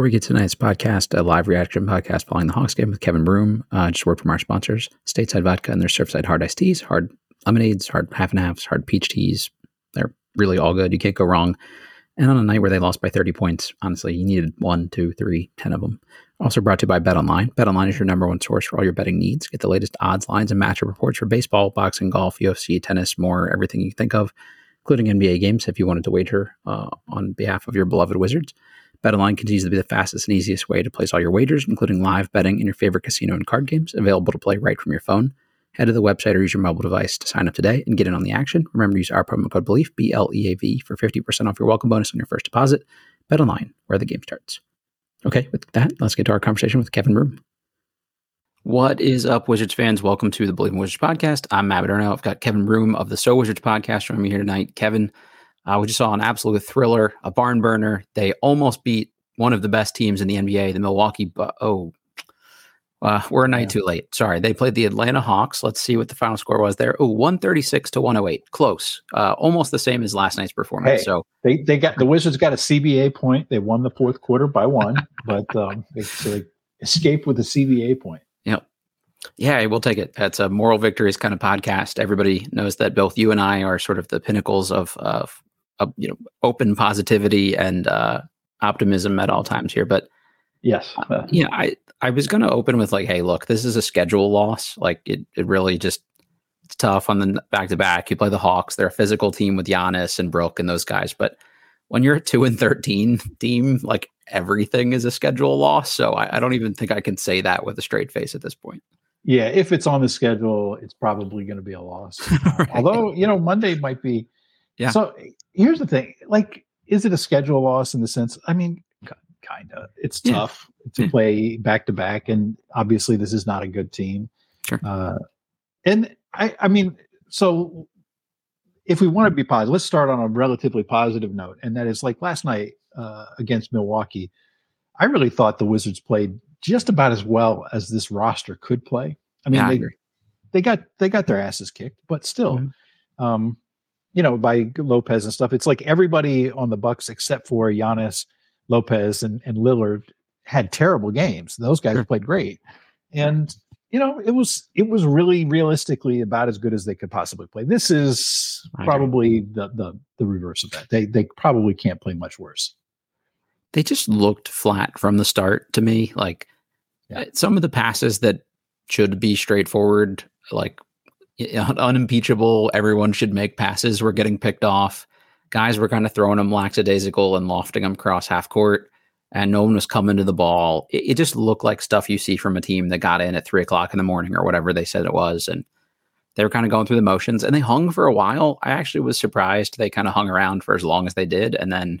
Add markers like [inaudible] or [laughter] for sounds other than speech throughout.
Before we get to tonight's podcast, a live reaction podcast following the Hawks game with Kevin Broom, uh, just word from our sponsors, Stateside Vodka and their Surfside Hard Iced Teas, hard lemonades, hard half and halves, hard peach teas. They're really all good. You can't go wrong. And on a night where they lost by 30 points, honestly, you needed one, two, three, ten of them. Also brought to you by Bet Online. Bet Online is your number one source for all your betting needs. Get the latest odds, lines, and matchup reports for baseball, boxing, golf, UFC, tennis, more, everything you think of, including NBA games if you wanted to wager uh, on behalf of your beloved Wizards. BetOnline continues to be the fastest and easiest way to place all your wagers, including live betting in your favorite casino and card games, available to play right from your phone. Head to the website or use your mobile device to sign up today and get in on the action. Remember to use our promo code BLEAV, B L E A V, for 50% off your welcome bonus on your first deposit. BetOnline, where the game starts. Okay, with that, let's get to our conversation with Kevin Broom. What is up, Wizards fans? Welcome to the Bleav in Wizards podcast. I'm Matt Modderno. I've got Kevin Broom of the So Wizards podcast joining me here tonight. Kevin, uh, we just saw an absolute thriller, a barn burner. They almost beat one of the best teams in the NBA, the Milwaukee. Bu- oh, uh, we're a night yeah. too late. Sorry. They played the Atlanta Hawks. Let's see what the final score was there. Oh, 136 to 108. Close. Uh, almost the same as last night's performance. Hey, so they, they got the Wizards got a CBA point. They won the fourth quarter by [laughs] one, but um, they, so they escaped with a CBA point. Yep. Yeah, we'll take it. That's a moral victories kind of podcast. Everybody knows that both you and I are sort of the pinnacles of, of, of you know, open positivity and uh, optimism at all times here. But yes, uh, yeah, I I was going to open with like, hey, look, this is a schedule loss. Like it it really just it's tough on the back to back. You play the Hawks; they're a physical team with Giannis and Brook and those guys. But when you're a two and thirteen team, like everything is a schedule loss. So I, I don't even think I can say that with a straight face at this point. Yeah, if it's on the schedule, it's probably going to be a loss. [laughs] right. Although you know Monday might be. Yeah. So here's the thing: like is it a schedule loss in the sense? I mean, kind of. It's tough yeah. to play back to back, and obviously this is not a good team. Sure. Uh, and I, I mean, so if we want to be positive, let's start on a relatively positive note, and that is like last night uh, against Milwaukee. I really thought the Wizards played just about as well as this roster could play. I mean, yeah, they, I they got they got their asses kicked, but still, mm-hmm. um, you know, by Lopez and stuff. It's like everybody on the Bucks except for Giannis, Lopez, and, and Lillard had terrible games. Those guys sure. played great. And you know, it was it was really realistically about as good as they could possibly play. This is probably the the the reverse of that. They they probably can't play much worse. They just looked flat from the start to me. Like yeah. Eh, some of the passes that should be straightforward, like [laughs] unimpeachable. Everyone should make passes. We're getting picked off. Guys were kind of throwing them lackadaisical and lofting them across half court, and no one was coming to the ball. It, it, just looked like stuff you see from a team that got in at three o'clock in the morning or whatever they said it was, and they were kind of going through the motions. And they hung for a while. I actually was surprised they kind of hung around for as long as they did, and then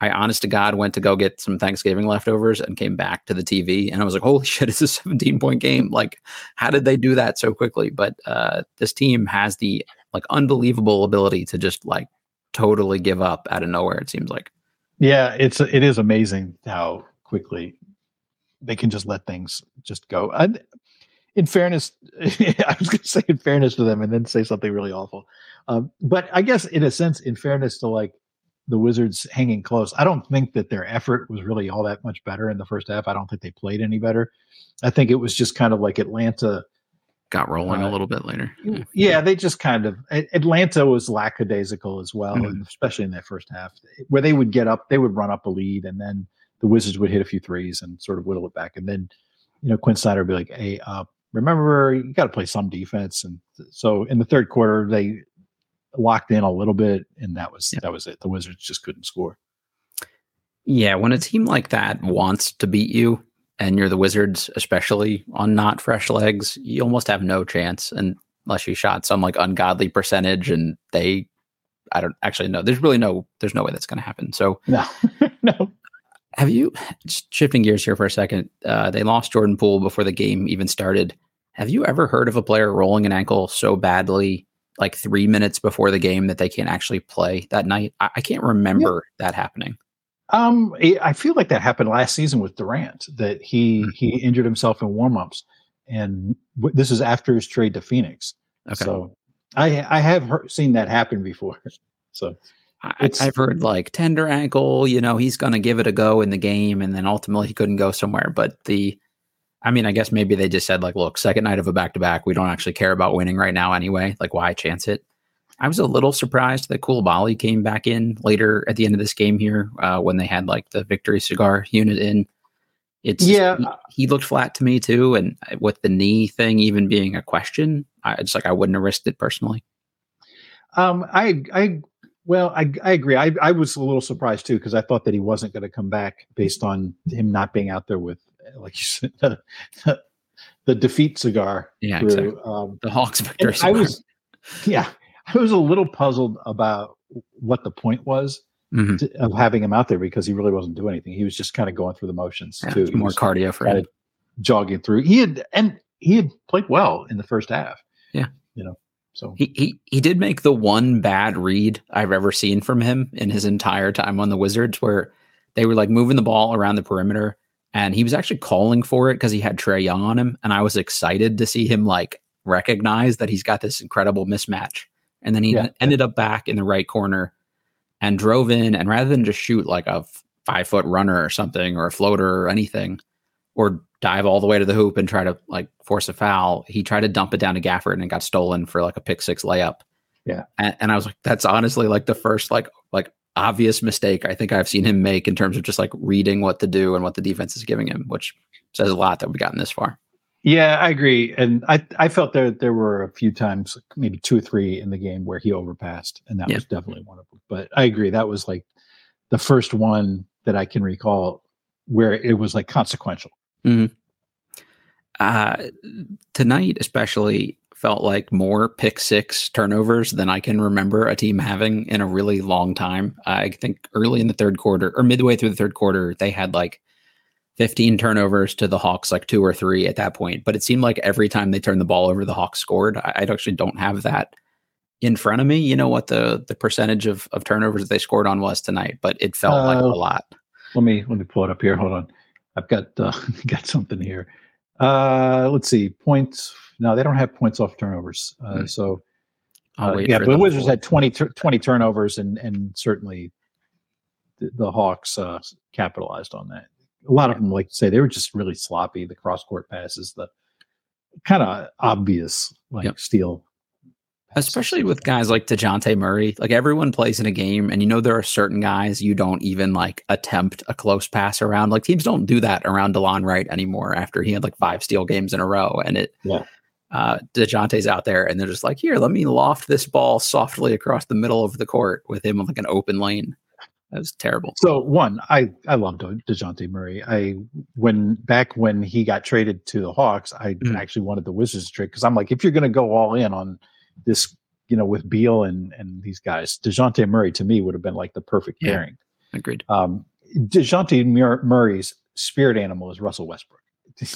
I honest to God went to go get some Thanksgiving leftovers and came back to the TV and I was like, holy [laughs] shit, it's a 17 point game. Like, how did they do that so quickly? But uh, this team has the like unbelievable ability to just like totally give up out of nowhere, it seems like. Yeah, it's it is amazing how quickly they can just let things just go. And in fairness, [laughs] I was going to say in fairness to them and then say something really awful. Um, but I guess in a sense, in fairness to like the Wizards hanging close. I don't think that their effort was really all that much better in the first half. I don't think they played any better. I think it was just kind of like Atlanta got rolling uh, a little bit later. Yeah, they just kind of Atlanta was lackadaisical as well, mm-hmm. especially in that first half, where they would get up, they would run up a lead, and then the Wizards would hit a few threes and sort of whittle it back, and then you know Quin Snyder would be like, "Hey, uh, remember you got to play some defense," and so in the third quarter they locked in a little bit, and that was yeah. that was it. The Wizards just couldn't score. Yeah, when a team like that wants to beat you, and you're the Wizards, especially on not fresh legs, you almost have no chance unless you shot some like ungodly percentage and they I don't actually know. There's really no there's no way that's gonna happen. So no. [laughs] no. Have you shifting gears here for a second? Uh, they lost Jordan Poole before the game even started. Have you ever heard of a player rolling an ankle so badly, like three minutes before the game, that they can't actually play that night? I, I can't remember that happening. Um, I feel like that happened last season with Durant. That he mm-hmm. he injured himself in warmups, and w- this is after his trade to Phoenix. Okay. So I I have heard, seen that happen before. [laughs] So I, have heard like tender ankle. You know, he's going to give it a go in the game, and then ultimately he couldn't go somewhere. But the, I mean, I guess maybe they just said like, look, second night of a back to back, we don't actually care about winning right now anyway. Like, why chance it? I was a little surprised that Coulibaly came back in later at the end of this game here uh, when they had like the victory cigar unit in. It's yeah, he, he, looked flat to me too, and with the knee thing even being a question, I just like I wouldn't have risked it personally. Um, I I well, I I agree. I I was a little surprised too because I thought that he wasn't going to come back based on him not being out there with like you said the, [laughs] the defeat cigar. Yeah, through, exactly. um, the Hawks victory. I was yeah, I was a little puzzled about what the point was mm-hmm. to, of having him out there because he really wasn't doing anything. He was just kind of going through the motions yeah, too. More cardio for him. Jogging through. He had and he had played well in the first half. Yeah. You know. So he, he he did make the one bad read I've ever seen from him in his entire time on the Wizards where they were like moving the ball around the perimeter and he was actually calling for it because he had Trae Young on him and I was excited to see him like recognize that he's got this incredible mismatch and then he yeah. ended up back in the right corner and drove in. And rather than just shoot like a five foot runner or something, or a floater or anything, or dive all the way to the hoop and try to like force a foul, he tried to dump it down to Gafford and it got stolen for like a pick six layup. Yeah. And, and I was like, that's honestly like the first like like obvious mistake I think I've seen him make in terms of just like reading what to do and what the defense is giving him, which says a lot that we've gotten this far. Yeah, I agree, and I I felt there there were a few times, maybe two or three in the game where he overpassed, and that yeah. was definitely one of them. But I agree, that was like the first one that I can recall where it was like consequential. Mm-hmm. Uh, tonight, especially, felt like more pick six turnovers than I can remember a team having in a really long time. I think early in the third quarter or midway through the third quarter, they had like 15 turnovers to the Hawks, like two or three at that point. But it seemed like every time they turned the ball over, the Hawks scored. I, I actually don't have that in front of me. You know what the the percentage of, of turnovers they scored on was tonight, but it felt uh, like a lot. Let me let me pull it up here. Hold on, I've got uh, [laughs] got something here. Uh, let's see points. No, they don't have points off turnovers. Uh, mm. So uh, yeah, but the Wizards had 20, 20 turnovers, and and certainly the, the Hawks uh, capitalized on that a lot of them, like to say, they were just really sloppy. The cross court passes, the kind of obvious like yep. steal. Especially with guys like DeJounte Murray. Like everyone plays in a game, and you know there are certain guys you don't even like attempt a close pass around. Like teams don't do that around Delon Wright anymore after he had like five steal games in a row. And it yeah. Uh DeJounte's out there and they're just like, here, let me loft this ball softly across the middle of the court with him on like an open lane. That was terrible. So one, I I love Dejounte Murray. I when back when he got traded to the Hawks, I mm. actually wanted the Wizards to trade because I'm like, if you're going to go all in on this, you know, with Beal and and these guys, Dejounte Murray to me would have been like the perfect yeah, pairing. Agreed. Um, Dejounte Murray's spirit animal is Russell Westbrook.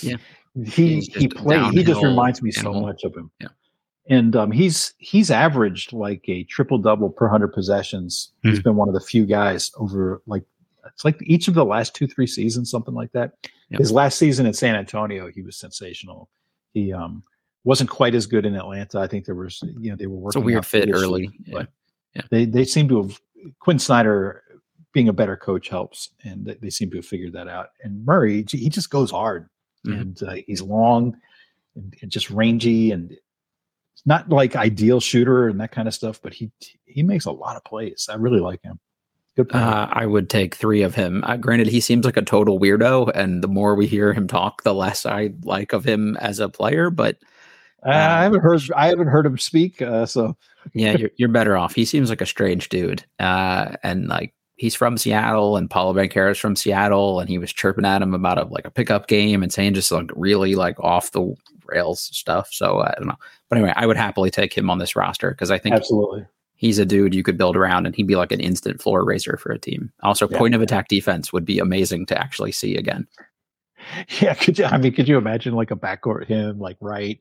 Yeah. [laughs] he he played. He just reminds me animal. so much of him. Yeah and um, he's he's averaged like a triple double per hundred possessions. Mm. He's hmm. been one of the few guys over like it's like each of the last two three seasons, something like that. Yep. His last season in San Antonio, he was sensational. He um, wasn't quite as good in Atlanta. I think there was you know they were working. It's a weird fit early, but yeah. they they seem to have Quin Snyder being a better coach helps, and they, they seem to have figured that out. And Murray, he just goes hard, mm. and uh, he's long and, and just rangy and not like ideal shooter and that kind of stuff, but he he makes a lot of plays. I really like him. Uh, I would take three of him. Uh, granted, he seems like a total weirdo, and the more we hear him talk, the less I like of him as a player. But uh, I haven't heard I haven't heard him speak. Uh, so yeah, you're you're better off. He seems like a strange dude, uh, and like he's from Seattle, and Paolo Banchero's from Seattle, and he was chirping at him about a like a pickup game and saying just like really like off the rails stuff. So I don't know, but anyway, I would happily take him on this roster because I think absolutely he's a dude you could build around and he'd be like an instant floor raiser for a team. Also, yeah. point of attack defense would be amazing to actually see again. [laughs] Yeah, could you? I mean, could you imagine like a backcourt him like right,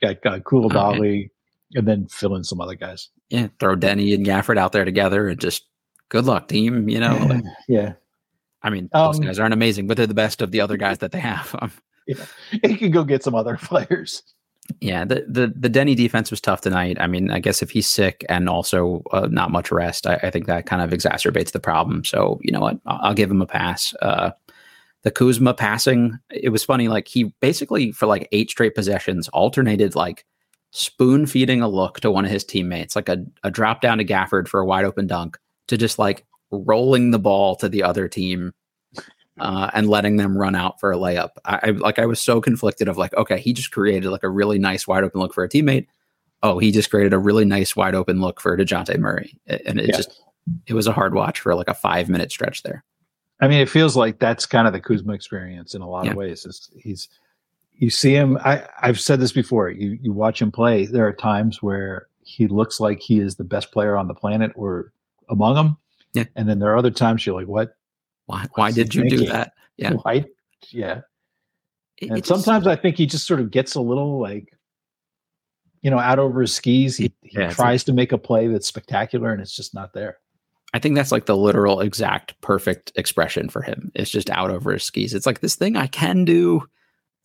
got got Coulibaly, okay. and then fill in some other guys. Yeah, throw Deni and Gafford out there together and just good luck, team. You know, like, [laughs] yeah. I mean, um, those guys aren't amazing, but they're the best of the other guys that they have. [laughs] yeah, [laughs] he can go get some other players. Yeah, the, the the Deni defense was tough tonight. I mean, I guess if he's sick and also uh, not much rest, I, I, think that kind of exacerbates the problem. So you know what, I'll, I'll give him a pass. Uh, the Kuzma passing, it was funny. Like he basically for like eight straight possessions alternated like spoon feeding a look to one of his teammates, like a, a drop down to Gafford for a wide open dunk, to just like rolling the ball to the other team uh, and letting them run out for a layup. I, I, like I was so conflicted of like, okay, he just created like a really nice wide open look for a teammate. Oh, he just created a really nice wide open look for Dejounte Murray, and it yeah. just it was a hard watch for like a five minute stretch there. I mean, it feels like that's kind of the Kuzma experience in a lot yeah. of ways. It's, he's you see him. I I've said this before. You you watch him play. There are times where he looks like he is the best player on the planet or among them. Yeah. And then there are other times you're like, what? Why, why did you do that? Yeah. [laughs] Why? Yeah. It, and it sometimes just, I think he just sort of gets a little like, you know, out over his skis. He, he yeah, tries like, to make a play that's spectacular and it's just not there. I think that's like the literal exact perfect expression for him. It's just out over his skis. It's like this thing I can do.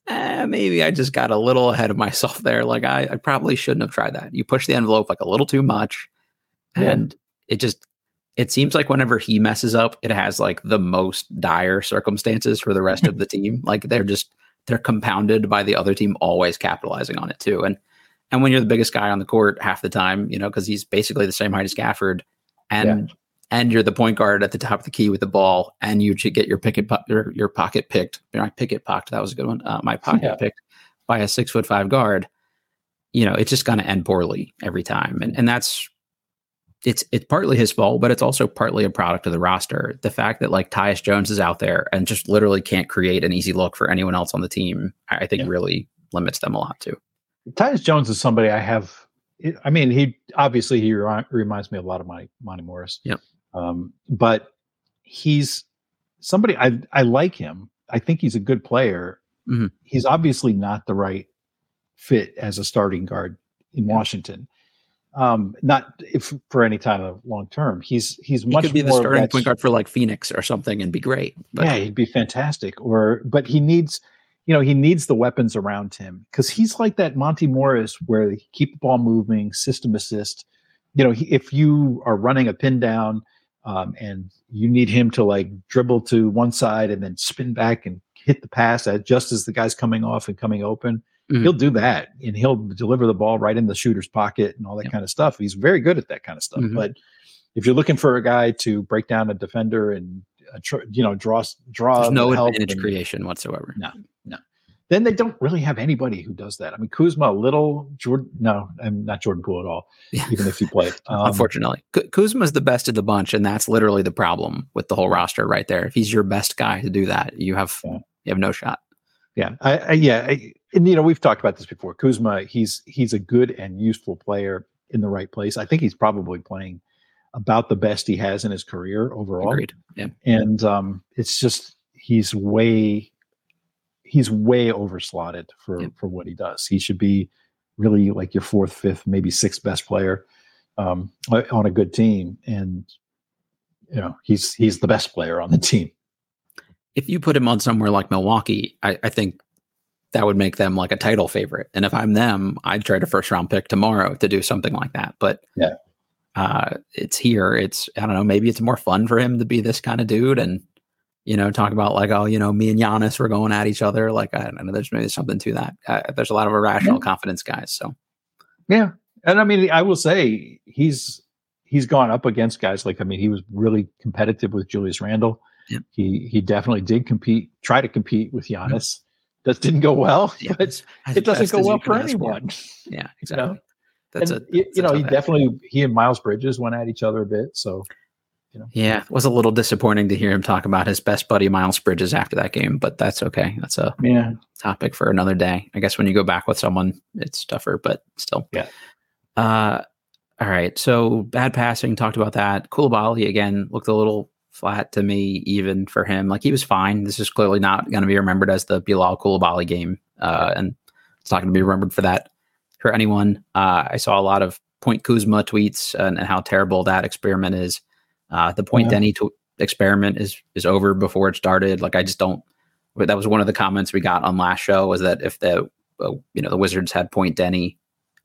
Eh, maybe I just got a little ahead of myself [laughs] there. Like I, I probably shouldn't have tried that. You push the envelope like a little too much. And yeah. it just it seems like whenever he messes up, it has like the most dire circumstances for the rest of the [laughs] team. Like they're just they're compounded by the other team always capitalizing on it too. And and when you're the biggest guy on the court half the time, you know, because he's basically the same height as Gafford, and yeah. and you're the point guard at the top of the key with the ball, and you get your picket your, your pocket picked, my picket pocked. That was a good one. Uh, my [laughs] pocket yeah. picked by a six foot five guard. You know, it's just going to end poorly every time, and and that's it's it's partly his fault, but it's also partly a product of the roster. The fact that like Tyus Jones is out there and just literally can't create an easy look for anyone else on the team, I think yeah. really limits them a lot too. Tyus Jones is somebody I have. I mean, he obviously he reminds me a lot of my Monte Morris. Yeah. Um, but he's somebody I I like him. I think he's a good player. Mm-hmm. He's obviously not the right fit as a starting guard in yeah. Washington um not if for any time of long term he's he's much he could be the starting point guard for like phoenix or something and be great but. yeah he'd be fantastic or but he needs you know he needs the weapons around him because he's like that Monte morris where he keep the ball moving system assist you know he, if you are running a pin down um, and you need him to like dribble to one side and then spin back and hit the pass at just as the guy's coming off and coming open Mm-hmm. He'll do that and he'll deliver the ball right in the shooter's pocket and all that yep. kind of stuff. He's very good at that kind of stuff. Mm-hmm. But if you're looking for a guy to break down a defender and uh, tr- you know draw draw There's no advantage and, creation whatsoever. No, no. Then they don't really have anybody who does that. I mean, Kuzma a little, Jordan. No, I'm not Jordan Poole at all. Yeah. Even if he played, [laughs] um, unfortunately, K- Kuzma's the best of the bunch, and that's literally the problem with the whole roster right there. If he's your best guy to do that, you have yeah. you have no shot. Yeah, I, I yeah, I, and you know we've talked about this before. Kuzma, he's he's a good and useful player in the right place. I think he's probably playing about the best he has in his career overall. Agreed. Yeah, and um, it's just he's way he's way overslotted for yeah. for what he does. He should be really like your fourth, fifth, maybe sixth best player um, on a good team, and you know he's he's the best player on the [laughs] team if you put him on somewhere like Milwaukee, I, I, think that would make them like a title favorite. And if I'm them, I'd trade a first round pick tomorrow to do something like that. But yeah, uh, it's here. It's I don't know. Maybe it's more fun for him to be this kind of dude, and you know, talk about like, oh, you know, me and Giannis were going at each other. Like, I don't know, there's maybe something to that. Uh, there's a lot of irrational yeah. confidence guys. So, yeah. And I mean, I will say he's, he's gone up against guys like, I mean, he was really competitive with Julius Randle. Yep. He, he definitely did compete, try to compete with Giannis. Yep. That didn't go well, [laughs] yeah, but it doesn't go well for anyone. [laughs] Yeah, exactly. You know? That's and, a, that's you know, he definitely, he and Miles Bridges went at each other a bit. So, you know. Yeah, it was a little disappointing to hear him talk about his best buddy Miles Bridges after that game, but that's okay. That's a yeah topic for another day. I guess when you go back with someone, it's tougher, but still. Yeah. Uh, all right. So bad passing. Talked about that. Coulibaly again looked a little flat to me, even for him. Like he was fine. This is clearly not going to be remembered as the Bilal Coulibaly game, uh, and it's not going to be remembered for that for anyone. Uh, I saw a lot of Point Kuzma tweets and, and how terrible that experiment is. Uh, the point yeah. Deni to experiment is is over before it started. Like I just don't. That was one of the comments we got on last show was that if the uh, you know the Wizards had Point Deni,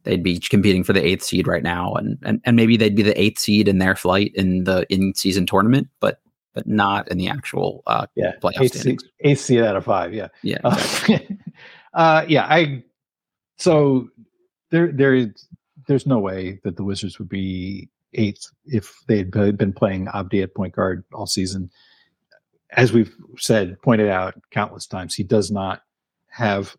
they'd be competing for the eighth seed right now, and and and maybe they'd be the eighth seed in their flight in the in season tournament, but but not in the actual uh, yeah playoff eighth seed, eighth seed out of five. Yeah, yeah, exactly. [laughs] uh, yeah. I so there there is there's no way that the Wizards would be eighth if they had been playing Avdija at point guard all season. As we've said, pointed out countless times, he does not have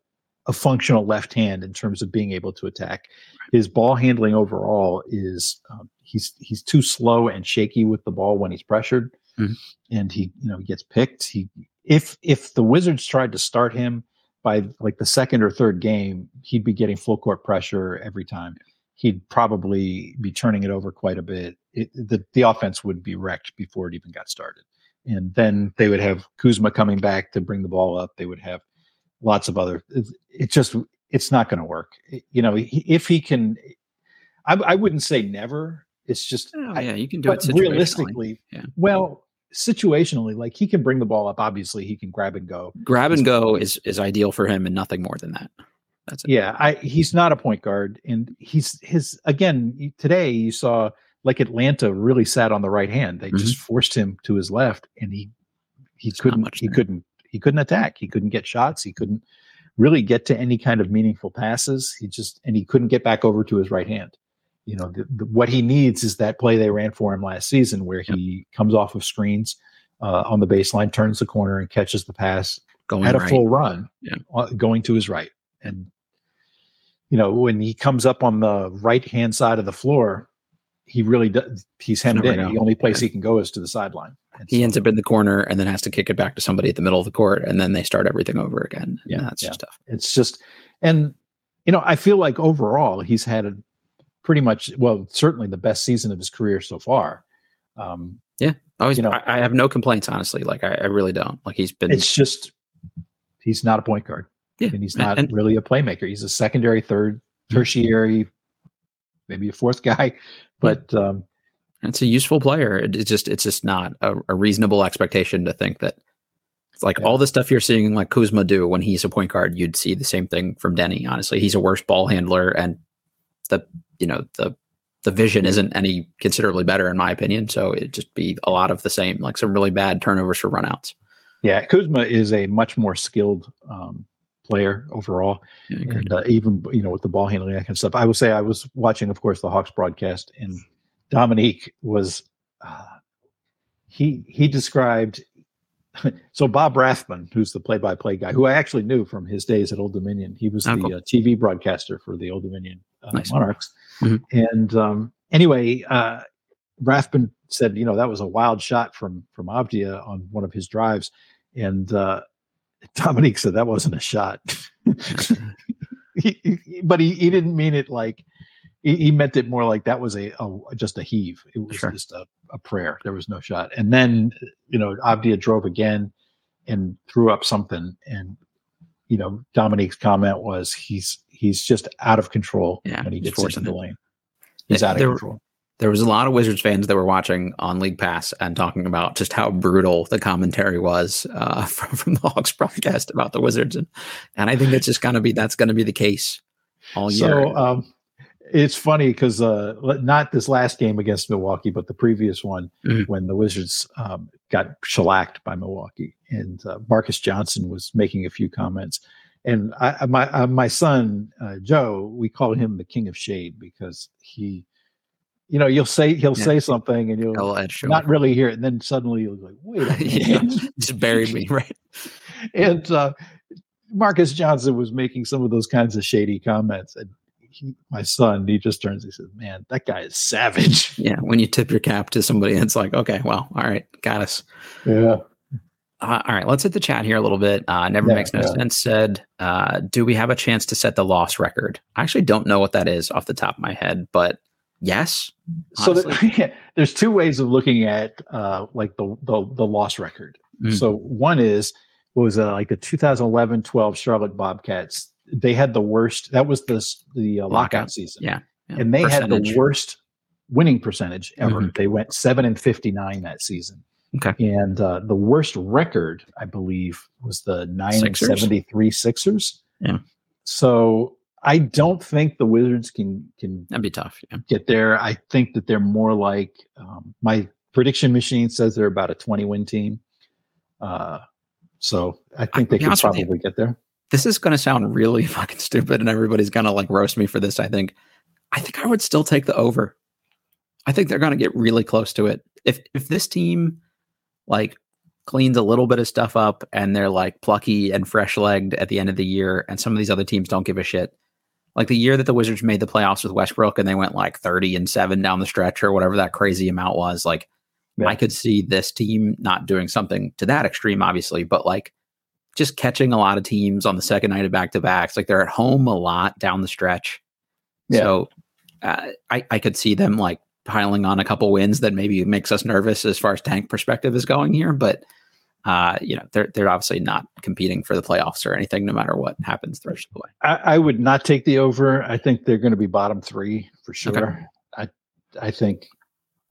a functional left hand in terms of being able to attack. His ball handling overall is um, he's he's too slow and shaky with the ball when he's pressured, mm-hmm. and he you know he gets picked. He if if the Wizards tried to start him by like the second or third game, he'd be getting full court pressure every time he'd probably be turning it over quite a bit. It, the the offense would be wrecked before it even got started, and then they would have Kuzma coming back to bring the ball up. They would have lots of other. It, it just it's not going to work. You know, if he can, I, I wouldn't say never. It's just oh, yeah, you can do it realistically. Yeah. Well, situationally, like he can bring the ball up. Obviously, he can grab and go. Grab and go is is ideal for him, and nothing more than that. That's it. Yeah, I, he's not a point guard, and he's his again today. You saw like Atlanta really sat on the right hand. They mm-hmm. just forced him to his left, and he he couldn't much. he couldn't he couldn't attack. He couldn't get shots. He couldn't really get to any kind of meaningful passes. He just and he couldn't get back over to his right hand. You know, the, the, what he needs is that play they ran for him last season, where he comes off of screens uh, on the baseline, turns the corner, and catches the pass going at a full run, yeah. uh, going to his right. And you know, when he comes up on the right hand side of the floor, he really does. He's hemmed in. Know. The only place yeah. he can go is to the sideline. And he so, ends up in the corner and then has to kick it back to somebody at the middle of the court, and then they start everything over again. Yeah, that's yeah. just tough. It's just, and you know, I feel like overall he's had a pretty much, well, certainly the best season of his career so far. Um, yeah, always. You know, I, I have no complaints, honestly. Like I, I really don't. Like he's been. It's just he's not a point guard. Yeah. And he's not and, really a playmaker. He's a secondary, third, tertiary, maybe a fourth guy. [laughs] But um, it's a useful player. It's just it's just not a, a reasonable expectation to think that it's like yeah. all the stuff you're seeing like Kuzma do when he's a point guard, you'd see the same thing from Deni. Honestly, he's a worse ball handler, and the you know the the vision isn't any considerably better in my opinion. So it'd just be a lot of the same, like some really bad turnovers for runouts. Yeah, Kuzma is a much more skilled um, player overall, yeah, and uh, even you know with the ball handling that kind of stuff. I would say I was watching, of course, the Hawks broadcast, and Dominique was uh, he he described. [laughs] So Bob Rathbun, who's the play-by-play guy, who I actually knew from his days at Old Dominion, he was oh, the cool. uh, TV broadcaster for the Old Dominion uh, nice. Monarchs. Mm-hmm. And um, anyway, uh, Rathbun said, you know, that was a wild shot from from Avdija on one of his drives, and uh, [laughs] Dominique said that wasn't a shot. [laughs] he, he, but he, he didn't mean it like he, he meant it more like that was a, a just a heave. It was sure. just a, a prayer. There was no shot. And then you know Avdija drove again and threw up something. And you know Dominique's comment was he's he's just out of control yeah, when he gets into the lane. He's out of there, control there was a lot of Wizards fans that were watching on League Pass and talking about just how brutal the commentary was uh, [laughs] from, from the Hawks broadcast about the Wizards, and, and I think that's just gonna be that's gonna be the case all year. So um, it's funny because uh, not this last game against Milwaukee, but the previous one mm-hmm. when the Wizards um, got shellacked by Milwaukee, and uh, Marques Johnson was making a few comments. And I, my uh, my son uh, Joe, we call him the king of shade because he, you know, you'll say he'll yeah. say something and you'll not really hear it, and then suddenly you'll like, wait, [laughs] yeah, just buried me, [laughs] right? and uh, Marques Johnson was making some of those kinds of shady comments, and he, my son, he just turns. He says, "Man, that guy is savage." [laughs] Yeah, when you tip your cap to somebody, it's like, okay, well, all right, got us. Yeah. Uh, all right, let's hit the chat here a little bit. Uh, Never yeah, makes no yeah. sense. Said, uh, "Do we have a chance to set the loss record?" I actually don't know what that is off the top of my head, but yes. So the, [laughs] there's two ways of looking at uh, like the, the the loss record. Mm. So one is was uh, like the 2011-12 Charlotte Bobcats they had the worst. That was the the uh, lockout season. Yeah, yeah. and they percentage. had the worst winning percentage ever. Mm-hmm. They went seven and fifty nine that season. Okay, and uh, the worst record, I believe, was the nine Sixers? and seventy three Sixers. Yeah. So I don't think the Wizards can can that'd be tough. Yeah. Get there. I think that they're more like um, my prediction machine says they're about a twenty win team. Uh, so I think I, they could probably get there this is going to sound really [laughs] fucking stupid and everybody's going to like roast me for this i think i think i would still take the over i think they're going to get really close to it if if this team like cleans a little bit of stuff up and they're like plucky and fresh legged at the end of the year and some of these other teams don't give a shit like the year that the wizards made the playoffs with westbrook and they went like 30 and 7 down the stretch or whatever that crazy amount was like yeah. i could see this team not doing something to that extreme obviously but like just catching a lot of teams on the second night of back to backs. Like they're at home a lot down the stretch. Yeah. So uh, I, I could see them like piling on a couple wins that maybe makes us nervous as far as tank perspective is going here. But uh, you know, they're they're obviously not competing for the playoffs or anything, no matter what happens the rest of the way. I, I would not take the over. I think they're going to be bottom three for sure. Okay. I I think.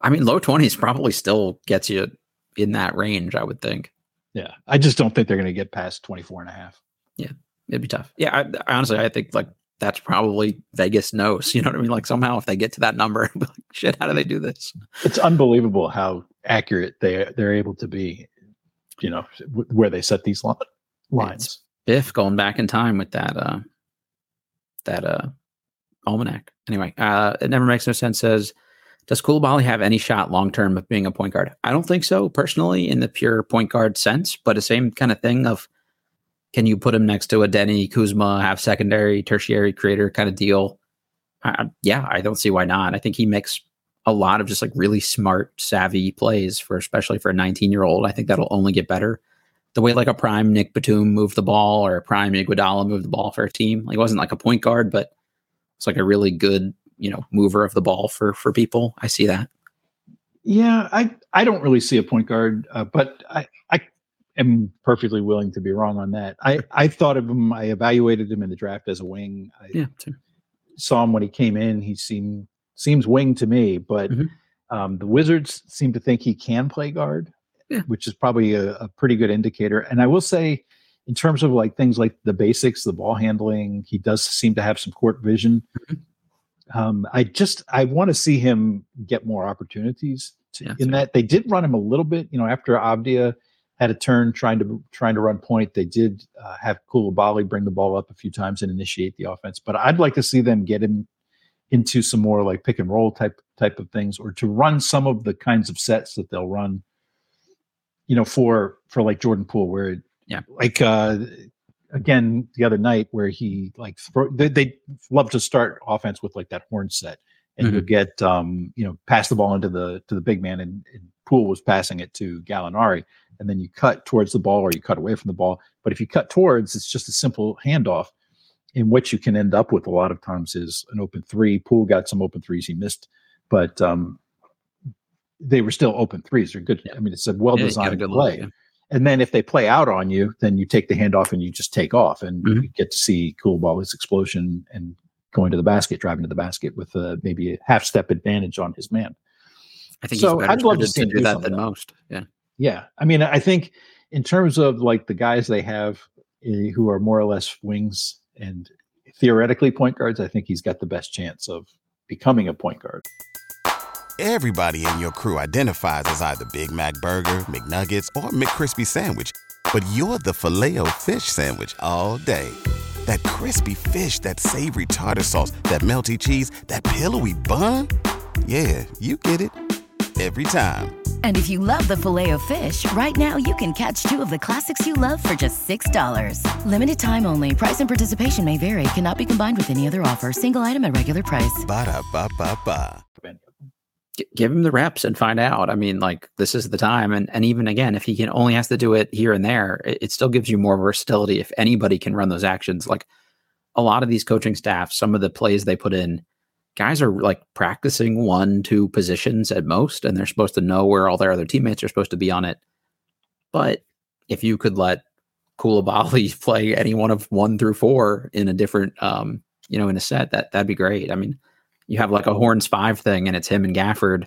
I mean, low twenties probably still gets you in that range. I would think. Yeah. I just don't think they're going to get past 24 and a half. Yeah. It'd be tough. Yeah. I, I honestly, I think like that's probably Vegas knows. [laughs] You know what I mean? Like somehow if they get to that number, [laughs] like, shit, how do they do this? It's unbelievable how accurate they they're able to be. You know where they set these lines. It's Biff going back in time with that uh that uh almanac. Anyway, uh it never makes no sense. Says does Coulibaly have any shot long term of being a point guard? I don't think so, personally, in the pure point guard sense, but the same kind of thing of can you put him next to a Deni Kuzma, have secondary, tertiary creator kind of deal? Uh, yeah, I don't see why not. I think he makes a lot of just like really smart, savvy plays for especially for a 19 year old. I think that'll only get better. The way like a prime Nick Batum moved the ball or a prime Iguodala moved the ball for a team, like it wasn't like a point guard, but it's like a really good you know mover of the ball for for people. I see that. Yeah, I I don't really see a point guard, uh, but I I am perfectly willing to be wrong on that. I I thought of him. I evaluated him in the draft as a wing. I yeah, saw him when he came in. He seemed seems wing to me, but mm-hmm. um, the Wizards seem to think he can play guard, yeah. which is probably a, a pretty good indicator. And I will say, in terms of like things like the basics, the ball handling, he does seem to have some court vision. Mm-hmm um, I just I want to see him get more opportunities. To, yeah, in that they did run him a little bit, you know, after Avdija had a turn trying to trying to run point. They did uh, have Coulibaly bring the ball up a few times and initiate the offense. But I'd like to see them get him into some more like pick and roll type type of things, or to run some of the kinds of sets that they'll run. You know, for for like Jordan Poole, where yeah, like uh again the other night where he like they, they love to start offense with like that horn set and mm-hmm. you get um you know pass the ball into the to the big man and, and Poole was passing it to Gallinari and then you cut towards the ball or you cut away from the ball but if you cut towards it's just a simple handoff in which you can end up with a lot of times is an open three Poole got some open threes he missed but um they were still open threes they're good yeah. I mean it's a well designed yeah, play look, yeah. And then if they play out on you, then you take the handoff and you just take off, and mm-hmm. you get to see Coulibaly's explosion and going to the basket, driving to the basket with uh, maybe a half step advantage on his man. I think so. I'd love to, to do that than most. Yeah, yeah. I mean, I think in terms of like the guys they have uh, who are more or less wings and theoretically point guards, I think he's got the best chance of becoming a point guard. Everybody in your crew identifies as either Big Mac Burger, McNuggets, or McCrispy Sandwich. But you're the filet fish Sandwich all day. That crispy fish, that savory tartar sauce, that melty cheese, that pillowy bun. Yeah, you get it every time. And if you love the filet of fish, right now you can catch two of the classics you love for just $6. Limited time only. Price and participation may vary. Cannot be combined with any other offer. Single item at regular price. Ba da ba ba ba. Give him the reps and find out. I mean, like this is the time, and and even again, if he can only has to do it here and there, it, it still gives you more versatility. If anybody can run those actions, like a lot of these coaching staff, some of the plays they put in, guys are like practicing one, two positions at most, and they're supposed to know where all their other teammates are supposed to be on it. But if you could let Coulibaly [laughs] play any one of one through four in a different, um, you know, in a set, that that'd be great. I mean, you have like a horns five thing, and it's him and Gafford.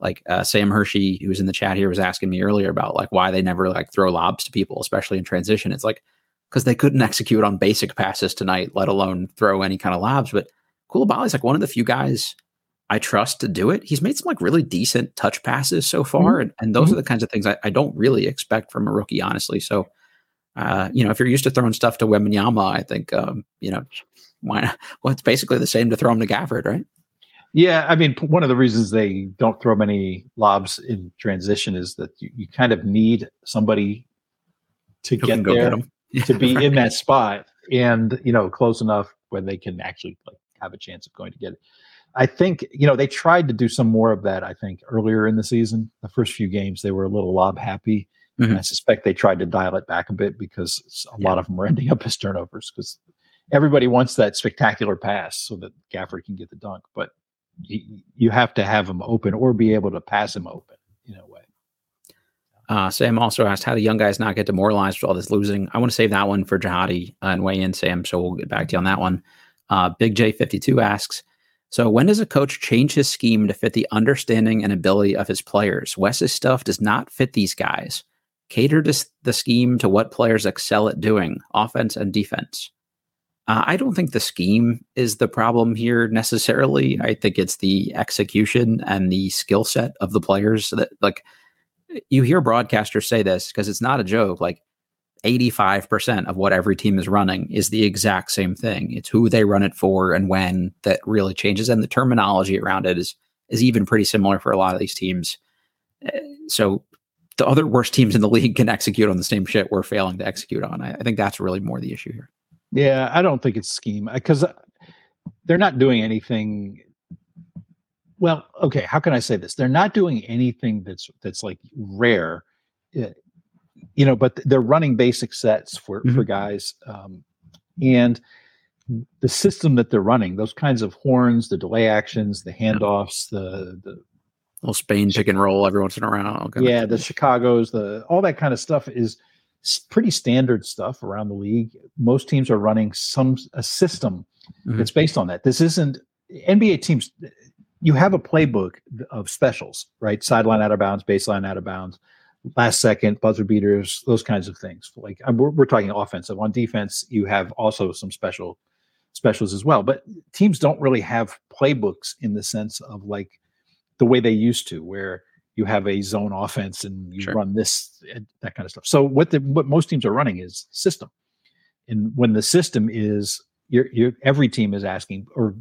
Like uh, Sam Hershey, who was in the chat here, was asking me earlier about like why they never like throw lobs to people, especially in transition. It's like because they couldn't execute on basic passes tonight, let alone throw any kind of lobs. But Coulibaly's like one of the few guys I trust to do it. He's made some like really decent touch passes so far, mm-hmm. and, and those mm-hmm. are the kinds of things I, I, don't really expect from a rookie, honestly. So, uh, you know, if you're used to throwing stuff to Wembanyama, I think um, you know why not? [laughs] Well, it's basically the same to throw him to Gafford, right? Yeah, I mean, one of the reasons they don't throw many lobs in transition is that you, you kind of need somebody to Who get there get [laughs] to be right. in that spot and you know close enough where they can actually like have a chance of going to get it. I think you know they tried to do some more of that. I think earlier in the season, the first few games they were a little lob happy. Mm-hmm. I suspect they tried to dial it back a bit because a yeah. lot of them were [laughs] ending up as turnovers because everybody wants that spectacular pass so that Gafford can get the dunk, but you, you have to have him open or be able to pass him open in a way. Uh, Sam also asked, how do young guys not get demoralized with all this losing? I want to save that one for Jihadi uh, and weigh in, Sam. So we'll get back to you on that one. Uh, Big J52 asks, so when does a coach change his scheme to fit the understanding and ability of his players? Wes's stuff does not fit these guys. Cater to the scheme to what players excel at doing, offense and defense. Uh, I don't think the scheme is the problem here necessarily. I think it's the execution and the skill set of the players that like you hear broadcasters say this because it's not a joke. Like 85% of what every team is running is the exact same thing. It's who they run it for and when that really changes. And the terminology around it is is even pretty similar for a lot of these teams. Eh, so the other worst teams in the [laughs] league can execute on the same shit we're failing to execute on. I, I think that's really more the issue here. Yeah, I don't think it's scheme because they're not doing anything. Well, okay, how can I say this? They're not doing anything that's that's like rare eh, you know, but they're running basic sets for mm-hmm. for guys, um, and the system that they're running, those kinds of horns, the delay actions, the handoffs, the the little Spain pick and roll every once in a while. Yeah, the Chicago's, the all that kind of stuff is pretty standard stuff around the league. Most teams are running some a system mm-hmm. that's based on that. This isn't NBA teams. You have a playbook of specials, right? Sideline out of bounds, baseline out of bounds last second buzzer beaters, those kinds of things. Like we're, we're talking offensive. On defense, you have also some special specials as well. But teams don't really have playbooks in the sense of like the way they used to, where you have a zone offense and you sure. run this that kind of stuff. So what the what most teams are running is system, and when the system is you're, you're every team is asking or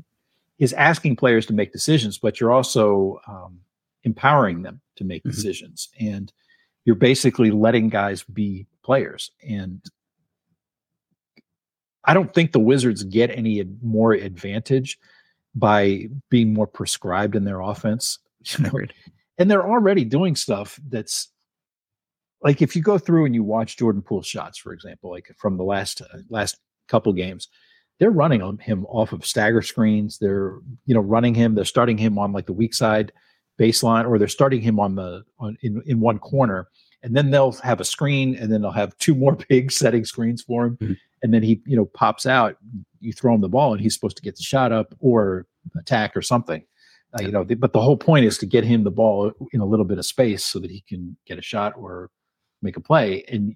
is asking players to make decisions, but you're also um, empowering them to make mm-hmm. decisions and you're basically letting guys be players. And I don't think the Wizards get any more advantage by being more prescribed in their offense. [laughs] You know? And they're already doing stuff that's like if you go through and you watch Jordan Poole's shots, for example, like from the last uh, last couple games, they're running him off of stagger screens. They're you know running him. They're starting him on like the weak side baseline, or they're starting him on the on in, in one corner, and then they'll have a screen, and then they'll have [laughs] two more big setting screens for him, mm-hmm. and then he you know pops out. You throw him the ball, and he's supposed to get the shot up or attack or something. Uh, you know, but the whole point is to get him the ball in a little bit of space so that he can get a shot or make a play, and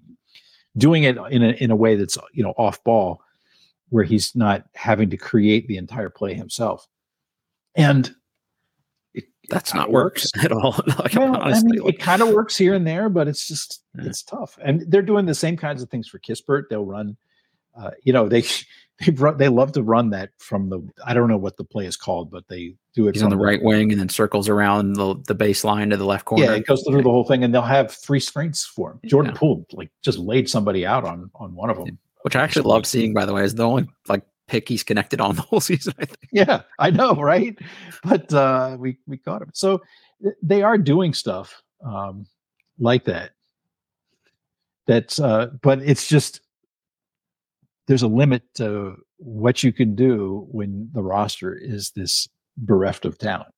doing it in a in a way that's you know off ball, where he's not having to create the entire play himself. And that's not works [laughs] at all. [laughs] like, well, honestly, I mean, it kind of works here and there, but it's just yeah. it's tough. And they're doing the same kinds of things for Kispert. They'll run, uh, you know, they [laughs] they run, they love to run that from the I don't know what the play is called, but they do it. He's on the right wing and then circles around the the baseline to the left corner. Yeah, it goes through the whole thing, and they'll have three screens for him. Jordan yeah. Poole like just laid somebody out on on one of them, which I actually love seeing. By the way, is the only like pick he's connected on the whole [laughs] season. I think. Yeah, I know, right? But uh, we we caught him. So they are doing stuff um, like that. That's uh, but it's just there's a limit to what you can do when the roster is this bereft of talent.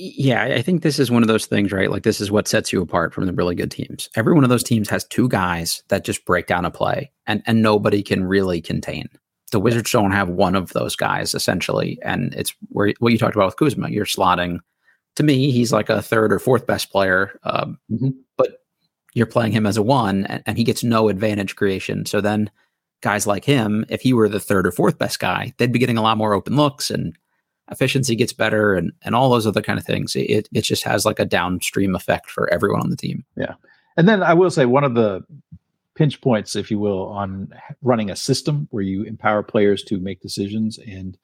Yeah, I think this is one of those things, right? Like this is what sets you apart from the really good teams. Every one of those teams has two guys that just break down a play and and nobody can really contain. The Wizards don't have one of those guys essentially, and it's where what you talked about with Kuzma. You're slotting. To me, he's like a third or fourth best player, um, mm-hmm. but you're playing him as a one, and, and he gets no advantage creation. So then guys like him, if he were the third or fourth best guy, they'd be getting a lot more open looks and efficiency gets better and and all those other kind of things. It it just has like a downstream effect for everyone on the team. Yeah. And then I will say one of the pinch points, if you will, on running a system where you empower players to make decisions and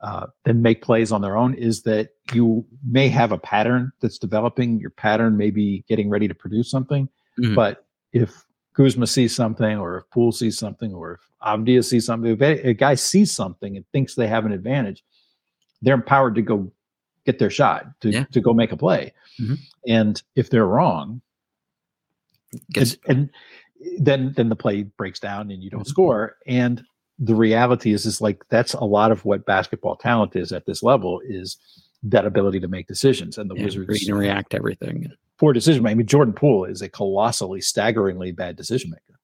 uh, then make plays on their own is that you may have a pattern that's developing. Your pattern may be getting ready to produce something, mm-hmm. but if Kuzma sees something, or if Poole sees something, or if Avdija sees something, if a guy sees something and thinks they have an advantage, they're empowered to go get their shot to, yeah. to go make a play. Mm-hmm. And if they're wrong, and, and, then then the play breaks down and you don't mm-hmm. score. And the reality is is like that's a lot of what basketball talent is at this level is that ability to make decisions. And the yeah, Wizards read and react to everything poor decision making. I mean, Jordan Poole is a colossally, staggeringly bad decision maker.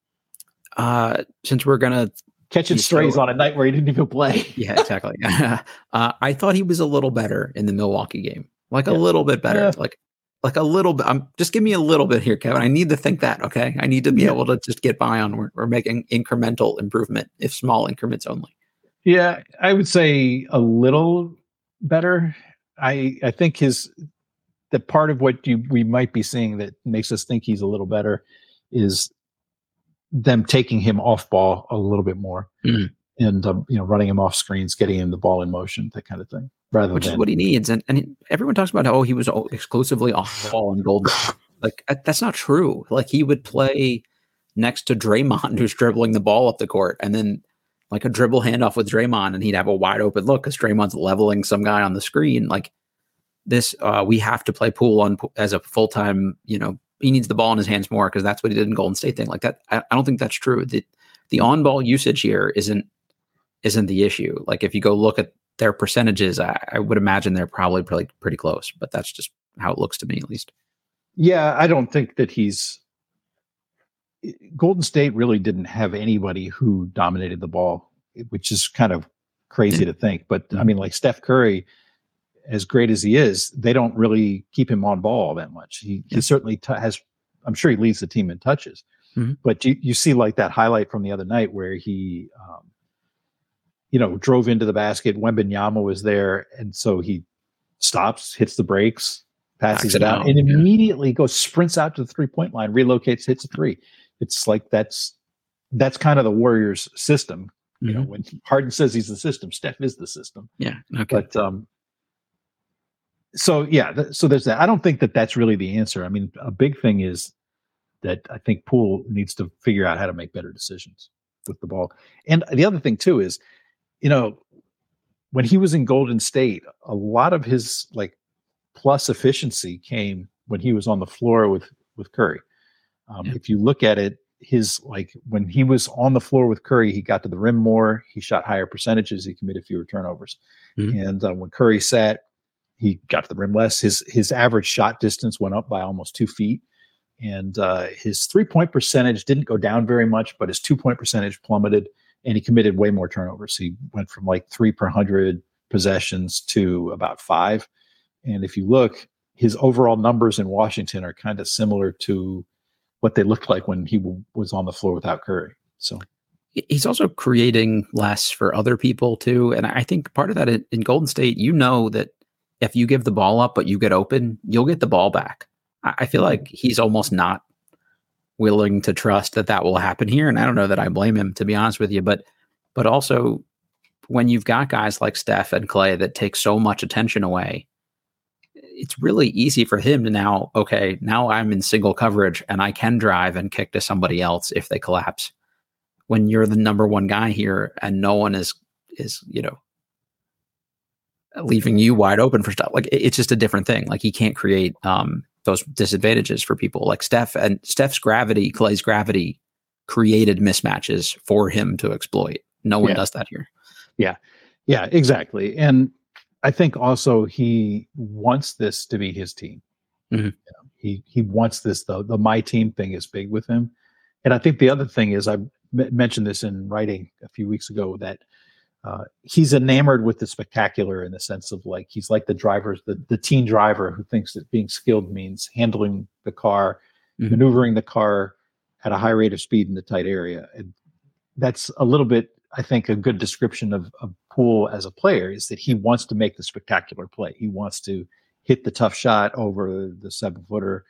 Uh, since we're gonna catching strays so, on a night where he didn't even play. [laughs] yeah, exactly. [laughs] uh, I thought he was a little better in the Milwaukee game, like yeah. a little bit better, yeah. like like a little bit. I'm just give me a little bit here, Kevin. I need to think that. Okay, I need to be yeah. able to just get by on. We're, we're making incremental improvement, if small increments only. Yeah, I would say a little better. I I think his the part of what you we might be seeing that makes us think he's a little better is them taking him off ball a little bit more mm. and um, you know running him off screens, getting him the ball in motion, that kind of thing. Rather which than, is what he needs, and and everyone talks about how oh, he was exclusively off ball and gold. [laughs] like that's not true. Like he would play next to Draymond, [laughs] who's dribbling the ball up the court, and then like a dribble handoff with Draymond, and he'd have a wide open look because Draymond's leveling some guy on the screen. Like this uh, we have to play Poole on as a full time. You know, he needs the ball in his hands more because that's what he did in Golden State thing. Like that, I, I don't think that's true. The the on ball usage here isn't isn't the issue. Like if you go look at their percentages, I, I would imagine they're probably pretty pretty close. But that's just how it looks to me, at least. Yeah, I don't think that he's. Golden State really didn't have anybody who dominated the ball, which is kind of crazy to think. But I mean, like Steph Curry as great as he is, they don't really keep him on ball that much. He, he certainly t- has. I'm sure he leads the team in touches, mm-hmm. but you you see like that highlight from the other night where he, um, you know, drove into the basket. Wembanyama was there, and so he stops, hits the brakes, passes it out, and yeah. immediately goes sprints out to the three point line, relocates, hits a three. It's like that's that's kind of the Warriors' system. You mm-hmm. know, when Harden says he's the system, Steph is the system. Yeah. Okay. But um, so yeah, th- so there's that. I don't think that that's really the answer. I mean, a big thing is that I think Poole needs to figure out how to make better decisions with the ball. And the other thing too is, you know, when he was in Golden State, a lot of his like plus efficiency came when he was on the floor with with Curry. Um, yeah. If you look at it, his like when he was on the floor with Curry, he got to the rim more, he shot higher percentages, he committed fewer turnovers. Mm-hmm. And uh, when Curry sat, he got to the rim less. His his average shot distance went up by almost two feet, and uh, his three point percentage didn't go down very much, but his two point percentage plummeted, and he committed way more turnovers. He went from like three per hundred possessions to about five. And if you look, his overall numbers in Washington are kind of similar to what they looked like when he w- was on the floor without Curry. So he's also creating less for other people too. And I think part of that in, in Golden State, you know that if you give the ball up but you get open, you'll get the ball back. I, I feel mm-hmm. like he's almost not willing to trust that that will happen here, and I don't know that I blame him to be honest with you, but but also when you've got guys like Steph and Clay that take so much attention away, it's really easy for him to now, okay, now I'm in single coverage and I can drive and kick to somebody else if they collapse. When you're the number one guy here and no one is is, you know, leaving you wide open for stuff. Like it's just a different thing. Like he can't create um those disadvantages for people. Like Steph and Steph's gravity, Clay's gravity created mismatches for him to exploit. No one yeah. does that here. Yeah. Yeah, exactly. And I think also he wants this to be his team. Mm-hmm. You know, he he wants this the the my team thing is big with him. And I think the other thing is I m- mentioned this in writing a few weeks ago that uh, he's enamored with the spectacular in the sense of like he's like the driver, the, the teen driver who thinks that being skilled means handling the car, mm-hmm. maneuvering the car at a high rate of speed in the tight area. And that's a little bit I think a good description of, of Poole as a player is that he wants to make the spectacular play. He wants to hit the tough shot over the seven footer.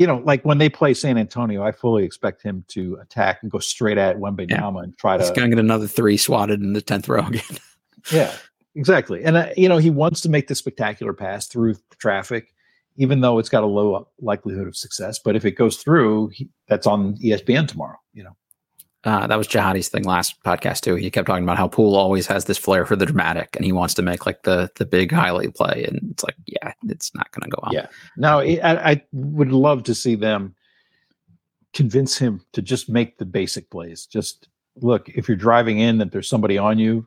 You know, like when they play San Antonio, I fully expect him to attack and go straight at Wembanyama yeah. and try to. He's going to get another three swatted in the tenth row again. [laughs] yeah, exactly. And uh, you know, he wants to make the spectacular pass through traffic, even though it's got a low likelihood of success. But if it goes through, he, that's on ESPN tomorrow. You know. Uh, that was Jihadi's thing last podcast too. He kept talking about how Poole always has this flair for the dramatic, and he wants to make like the the big highlight play. And it's like, yeah, it's not going to go on. Yeah, no, I, I would love to see them convince him to just make the basic plays. Just look, if you're driving in, that there's somebody on you,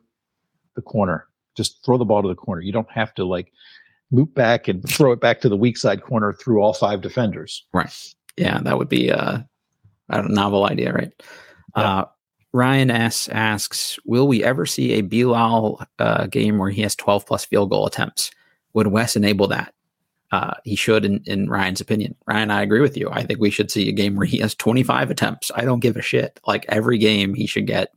the corner, just throw the ball to the corner. You don't have to like loop back and throw it back to the weak side corner through all five defenders. Right. Yeah, that would be uh, a novel idea, right? Uh, Ryan S asks, "Will we ever see a Bilal uh, game where he has 12 plus field goal attempts? Would Wes enable that? Uh, he should, in, in Ryan's opinion. Ryan, I agree with you. I think we should see a game where he has 25 attempts. I don't give a shit. Like every game, he should get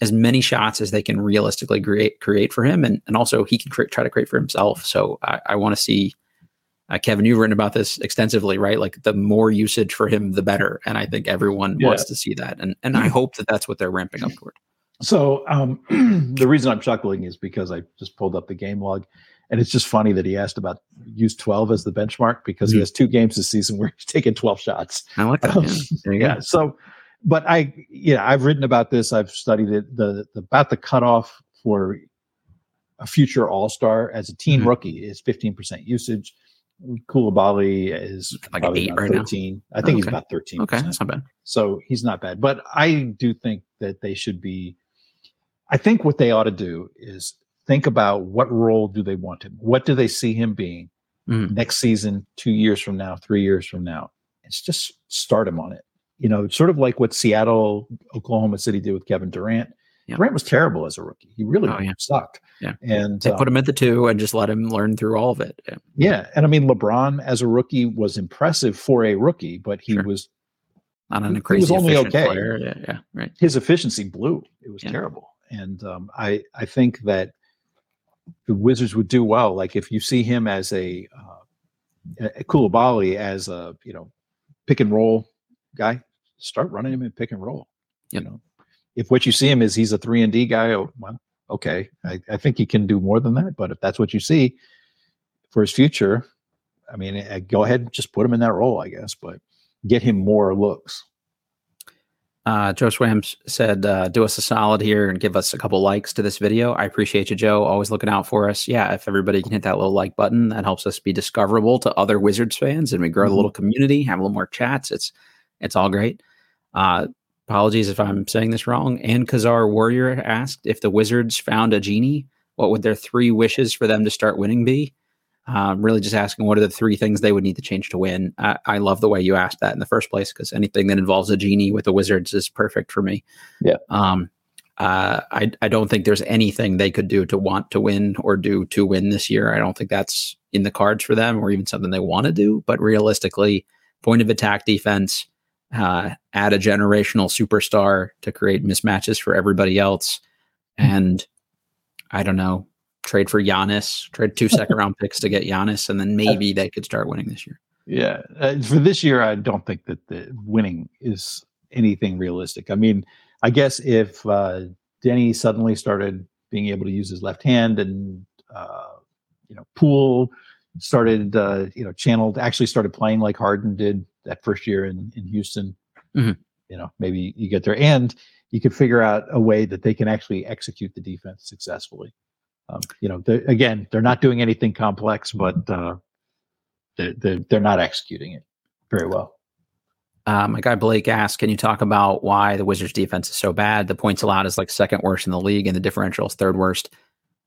as many shots as they can realistically create create for him, and and also he can cre- try to create for himself. So I, I want to see uh, Kevin, you've written about this extensively, right? Like the more usage for him, the better. And I think everyone yeah. wants to see that. And and I hope that that's what they're ramping up toward. So um, [clears throat] the reason I'm chuckling is because I just pulled up the game log, and it's just funny that he asked about use 12 as the benchmark because mm-hmm. he has two games this season where he's taken 12 shots. I like that. Um, yeah. yeah. So, but I, yeah, I've written about this. I've studied it. The, the about the cutoff for a future All Star as a teen mm-hmm. rookie is 15% usage. Coulibaly is like eight right 13. Now? I think oh, okay. he's about 13. Okay, that's not bad. So he's not bad. But I do think that they should be. I think what they ought to do is think about what role do they want him? What do they see him being mm. next season, two years from now, three years from now? It's just start him on it. You know, sort of like what Seattle, Oklahoma City did with Kevin Durant. Yep. Durant was terrible as a rookie. He really oh, yeah. sucked. Yeah. And they um, put him at the two and just let him learn through all of it. Yeah. yeah. And I mean, LeBron as a rookie was impressive for a rookie, but he sure. was not on a crazy. He was only okay. Player. Yeah. Yeah. Right. His efficiency blew. It was yeah. terrible. And um, I, I think that the Wizards would do well. Like if you see him as a, uh, a Coulibaly as a, you know, pick and roll guy, start running him in pick and roll. Yep. You know, if what you see him is he's a three and D guy, oh, well, okay, I, I, think he can do more than that. But if that's what you see for his future, I mean, eh, go ahead and just put him in that role, I guess, but get him more looks. Uh, Joe Swams said, uh, "Do us a solid here and give us a couple likes to this video. I appreciate you, Joe. Always looking out for us. Yeah, if everybody can hit that little like button, that helps us be discoverable to other Wizards fans, and we grow mm-hmm. the little community, have a little more chats. It's it's all great. Uh, Apologies if I'm saying this wrong. And Kazar Warrior asked if the Wizards found a genie, what would their three wishes for them to start winning be? Um, really just asking what are the three things they would need to change to win. I, I love the way you asked that in the first place because anything that involves a genie with the Wizards is perfect for me. Yeah. Um, uh, I, I don't think there's anything they could do to want to win or do to win this year. I don't think that's in the cards for them or even something they want to do. But realistically, point of attack defense, uh, add a generational superstar to create mismatches for everybody else. Hmm. And I don't know, trade for Giannis, trade two second [laughs] round picks to get Giannis, and then maybe they could start winning this year. Yeah, uh, for this year, I don't think that the winning is anything realistic. I mean, I guess if uh, Deni suddenly started being able to use his left hand and uh, you know Poole started uh, you know channeled actually started playing like Harden did that first year in in Houston. Mm-hmm. You know, maybe you get there and you could figure out a way that they can actually execute the defense successfully. Um, you know, they're, again, they're not doing anything complex, but uh, they're, they're, they're not executing it very well. Uh, my guy Blake asked, "Can you talk about why the Wizards' defense is so bad? The points allowed is like second worst in the league, and the differential is third worst."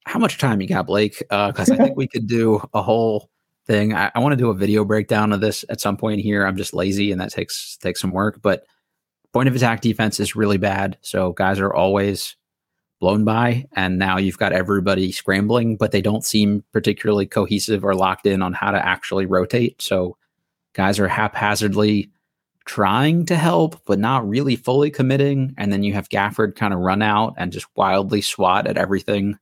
How much time you got, Blake? Because uh, I think we could do a whole thing. I, I want to do a video breakdown of this at some point here. I'm just lazy, and that takes takes some work. But point of attack defense is really bad, so guys are always blown by, and now you've got everybody scrambling, but they don't seem particularly cohesive or locked in on how to actually rotate. So guys are haphazardly trying to help, but not really fully committing. And then you have Gafford kind of run out and just wildly swat at everything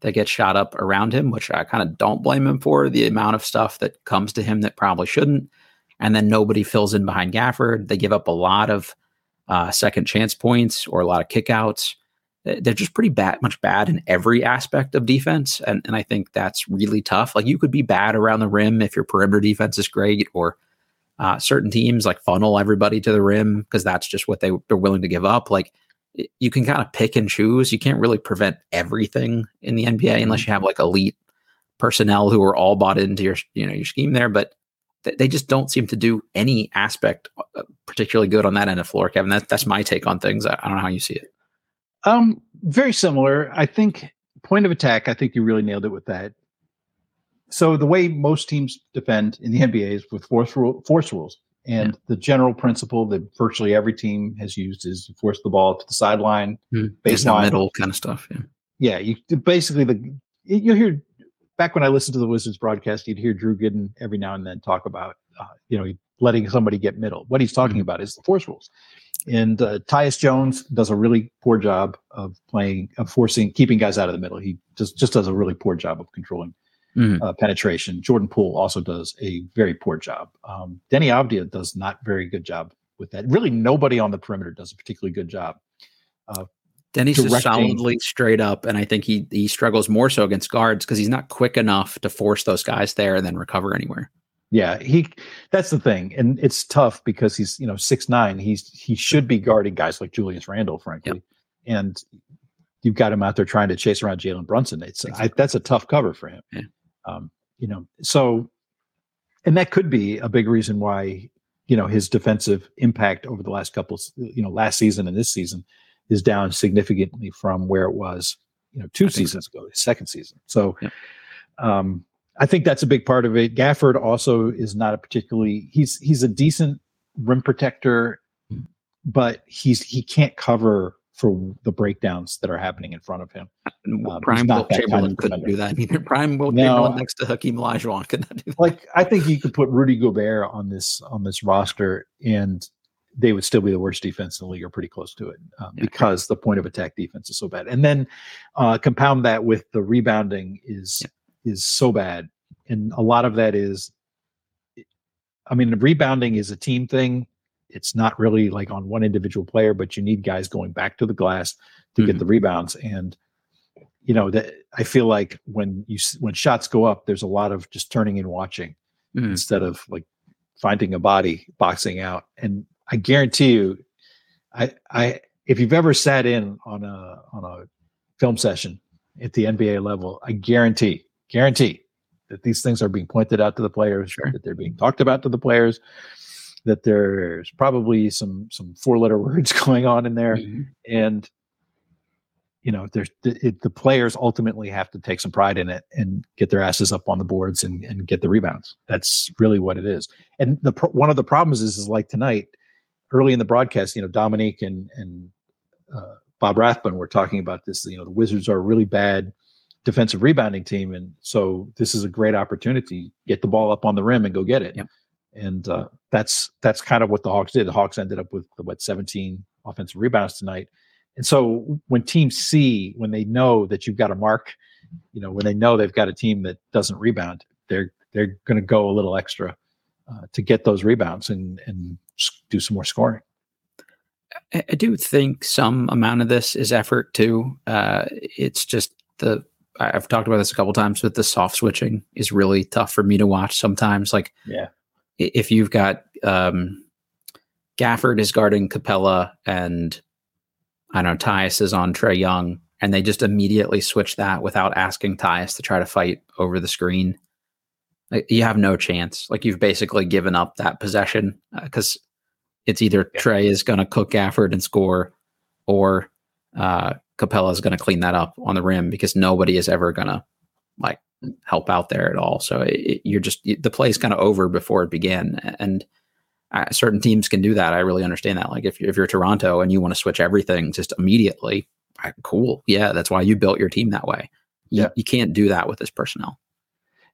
that gets shot up around him, which I kind of don't blame him for the amount of stuff that comes to him that probably shouldn't. And then nobody fills in behind Gafford. They give up a lot of uh, second chance points or a lot of kickouts. They're just pretty bad, much bad in every aspect of defense. And, and I think that's really tough. Like you could be bad around the rim if your perimeter defense is great or uh, certain teams like funnel everybody to the rim because that's just what they they're willing to give up. Like you can kind of pick and choose. You can't really prevent everything in the NBA unless you have like elite personnel who are all bought into your you know your scheme there. But th- they just don't seem to do any aspect uh, particularly good on that end of floor, Kevin. That, that's my take on things. I, I don't know how you see it. Um, very similar. I think point of attack. I think you really nailed it with that so the way most teams defend in the NBA is with force rule, force rules, and yeah. the general principle that virtually every team has used is force the ball to the sideline, mm. baseline, middle kind of stuff. Yeah, yeah. You basically the you'll hear back when I listened to the Wizards broadcast, you'd hear Drew Gooden every now and then talk about uh, you know letting somebody get middle. What he's talking mm. about is the force rules. And uh, Tyus Jones does a really poor job of playing, of forcing, keeping guys out of the middle. He just just does a really poor job of controlling mm-hmm. uh, penetration. Jordan Poole also does a very poor job. Um, Deni Avdija does not very good job with that. Really, nobody on the perimeter does a particularly good job. Uh, is solidly straight up, and I think he he struggles more so against guards because he's not quick enough to force those guys there and then recover anywhere. Yeah, he that's the thing. And it's tough because he's, you know, six nine. He's he should be guarding guys like Julius Randle, frankly. Yep. And you've got him out there trying to chase around Jalen Brunson. It's exactly. I, that's a tough cover for him. Yeah. Um, you know, so and that could be a big reason why you know his defensive impact over the last couple, you know, last season and this season is down significantly from where it was, you know, two seasons so. ago, second season. So, yeah. um, I think that's a big part of it. Gafford also is not a particularly he's he's a decent rim protector, mm. but he's he can't cover for the breakdowns that are happening in front of him. Um, Prime Wilt Chamberlain couldn't do that either. [laughs] Prime Wilt no, Chamberlain next to Hakeem Olajuwon could not do that. Like I think you could put Rudy Gobert on this on this roster, and they would still be the worst defense in the league, or pretty close to it, um, yeah. because the point of attack defense is so bad. And then uh, compound that with the rebounding is yeah. is so bad, and a lot of that is, I mean, rebounding is a team thing it's not really like on one individual player, but you need guys going back to the glass to mm-hmm. get the mm-hmm. rebounds. And you know that I feel like when you when shots go up, there's a lot of just turning and watching mm-hmm. instead of like finding a body boxing out. And I guarantee you, I I if you've ever sat in on a on a film session at the NBA level, I guarantee guarantee that these things are being pointed out to the players, sure. that they're being talked about to the players, that there's probably some some four letter [laughs] words going on in there. Mm-hmm. and you know there's it, the players ultimately have to take some pride in it and get their asses up on the boards and, and get the rebounds. That's really what it is. And the one of the problems is is like tonight early in the broadcast you know dominique and and uh, bob rathbun were talking about this you know the wizards are a really bad defensive rebounding team. And so this is a great opportunity. Get the ball up on the rim and go get it. Yep and uh, that's that's kind of what the Hawks did. The Hawks ended up with what 17 offensive rebounds tonight. And so when teams see when they know that you've got a mark you know when they know they've got a team that doesn't rebound, they're they're going to go a little extra uh, to get those rebounds and and do some more scoring. I do think some amount of this is effort too. Uh, it's just the I've talked about this a couple times, but the soft switching is really tough for me to watch sometimes. Like, yeah, if you've got um, Gafford is guarding Capela and I don't know Tyus is on Trae Young, and they just immediately switch that without asking Tyus to try to fight over the screen. Like, you have no chance. Like you've basically given up that possession because uh, it's either yeah. Trae is going to cook Gafford and score, or uh, Capela is going to clean that up on the rim because nobody is ever going to like help out there at all. So it, you're just the play is kind of over before it began, and uh, certain teams can do that. I really understand that. Like if you're, if you're Toronto and you want to switch everything just immediately, cool, yeah, that's why you built your team that way. You, yeah. you can't do that with this personnel.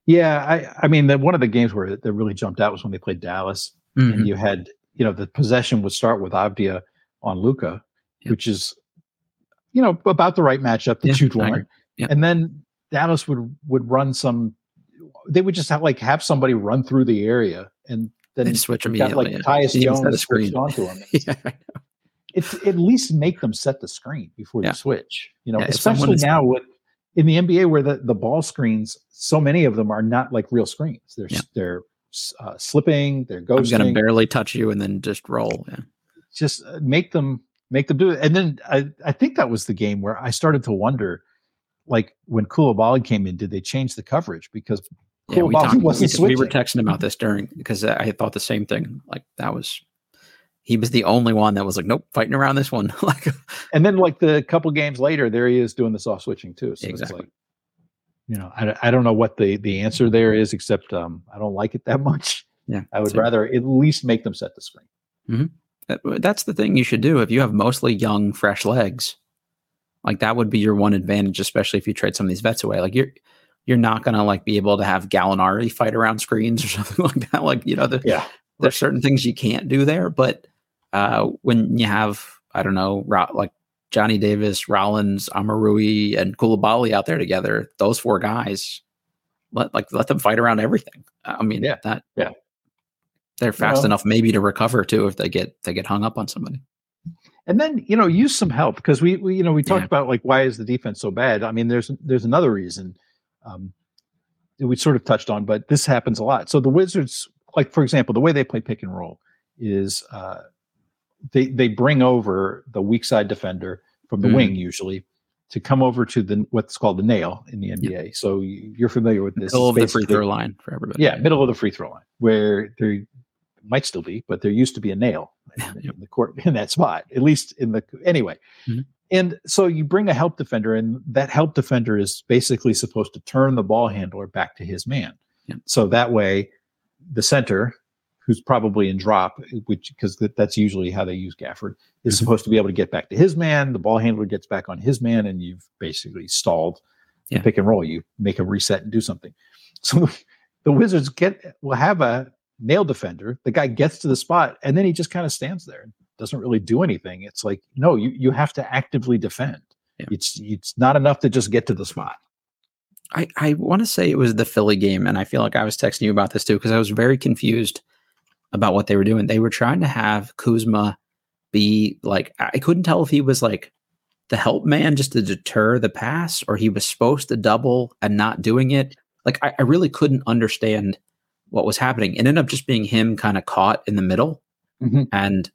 Yeah, I I mean the, one of the games where that really jumped out was when they played Dallas, mm-hmm. and you had you know the possession would start with Avdija on Luka, which is you know about the right matchup that yeah, you'd want, and then Dallas would would run some. They would just have like have somebody run through the area and then and switch immediately. Got, like yeah. Tyus Jones switched onto him. [laughs] yeah, it's at least make them set the screen before yeah. you switch. You know, especially now with in the NBA where the, the ball screens, so many of them are not like real screens. They're they're uh, slipping, they're ghosting. I'm going to barely touch you and then just roll. Yeah. Just uh, make them make them do it. And then I, I think that was the game where I started to wonder, like when Coulibaly came in, did they change the coverage because yeah, we, talked, wasn't we were texting about this during because I thought the same thing. Like that was he was the only one that was like, nope, fighting around this one. [laughs] like, and then like the couple games later, there he is doing the soft switching too. So exactly. Like, you know, I, I don't know what the the answer there is, except um, I don't like it that [laughs] much. Yeah, I would rather at least make them set the screen. Mm-hmm. That's the thing you should do if you have mostly young, fresh legs. Like that would be your one advantage, especially if you trade some of these vets away. Like you're you're not gonna like be able to have Gallinari fight around screens or [laughs] something like that. Like you know, the, yeah, there's certain things you can't do there, but uh, when you have I don't know like Johnny Davis, Rollins, Omoruyi, and Coulibaly out there together, those four guys, let like let them fight around everything. I mean, yeah, that yeah, they're fast know, enough maybe to recover too if they get they get hung up on somebody. And then you know use some help because we, we you know we talked yeah. about like why is the defense so bad? I mean, there's there's another reason. Um, that we sort of touched on, but this happens a lot. So the Wizards, like for example, the way they play pick and roll is uh, they they bring over the weak side defender from the mm. wing usually to come over to the what's called the nail in the NBA. Yeah. So you're familiar with this. Middle of the free throw line for everybody. Yeah, middle of the free throw line where there might still be, but there used to be a nail [laughs] in, in the court in that spot, at least in the anyway. Mm-hmm. And so you bring a help defender, and that help defender is basically supposed to turn the ball handler back to his man. Yeah. So that way, the center who's probably in drop, which because that's usually how they use Gafford, is mm-hmm. supposed to be able to get back to his man. The ball handler gets back on his man, and you've basically stalled yeah. the pick and roll. You make a reset and do something. So [laughs] the Wizards get will have a nail defender. The guy gets to the spot, and then he just kind of stands there and doesn't really do anything. It's like no, you you have to actively defend. Yeah. It's it's not enough to just get to the spot. I, I want to say it was the Philly game, and I feel like I was texting you about this too because I was very confused about what they were doing. They were trying to have Kuzma be like I couldn't tell if he was like the help man just to deter the pass or he was supposed to double and not doing it. Like I, I really couldn't understand what was happening. It ended up just being him kind of caught in the middle. Mm-hmm. And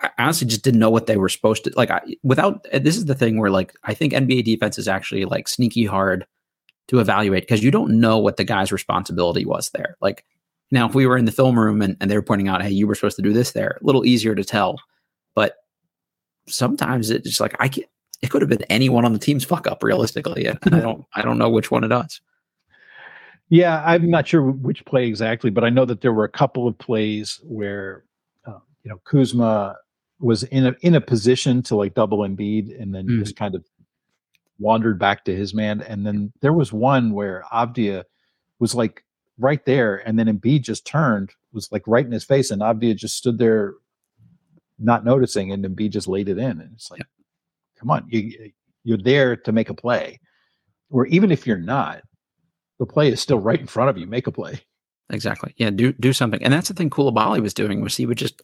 I honestly just didn't know what they were supposed to like I, without this is the thing where like I think NBA defense is actually like sneaky hard to evaluate because you don't know what the guy's responsibility was there. Like now, if we were in the film room and, and they were pointing out, hey, you were supposed to do this there, a little easier to tell. But sometimes it's just like I can't. it could have been anyone on the team's fuck up realistically. And I don't I don't know which one it does. Yeah, I'm not sure which play exactly, but I know that there were a couple of plays where uh, you know Kuzma was in a in a position to like double Embiid and then mm. just kind of wandered back to his man. And then there was one where Avdija was like right there. And then Embiid just turned, was like right in his face, and Avdija just stood there not noticing, and Embiid just laid it in. And it's like, yeah. come on, you you're there to make a play. or even if you're not, the play is still right in front of you. Make a play. Exactly. Yeah. Do do something. And that's the thing Coulibaly was doing was he would just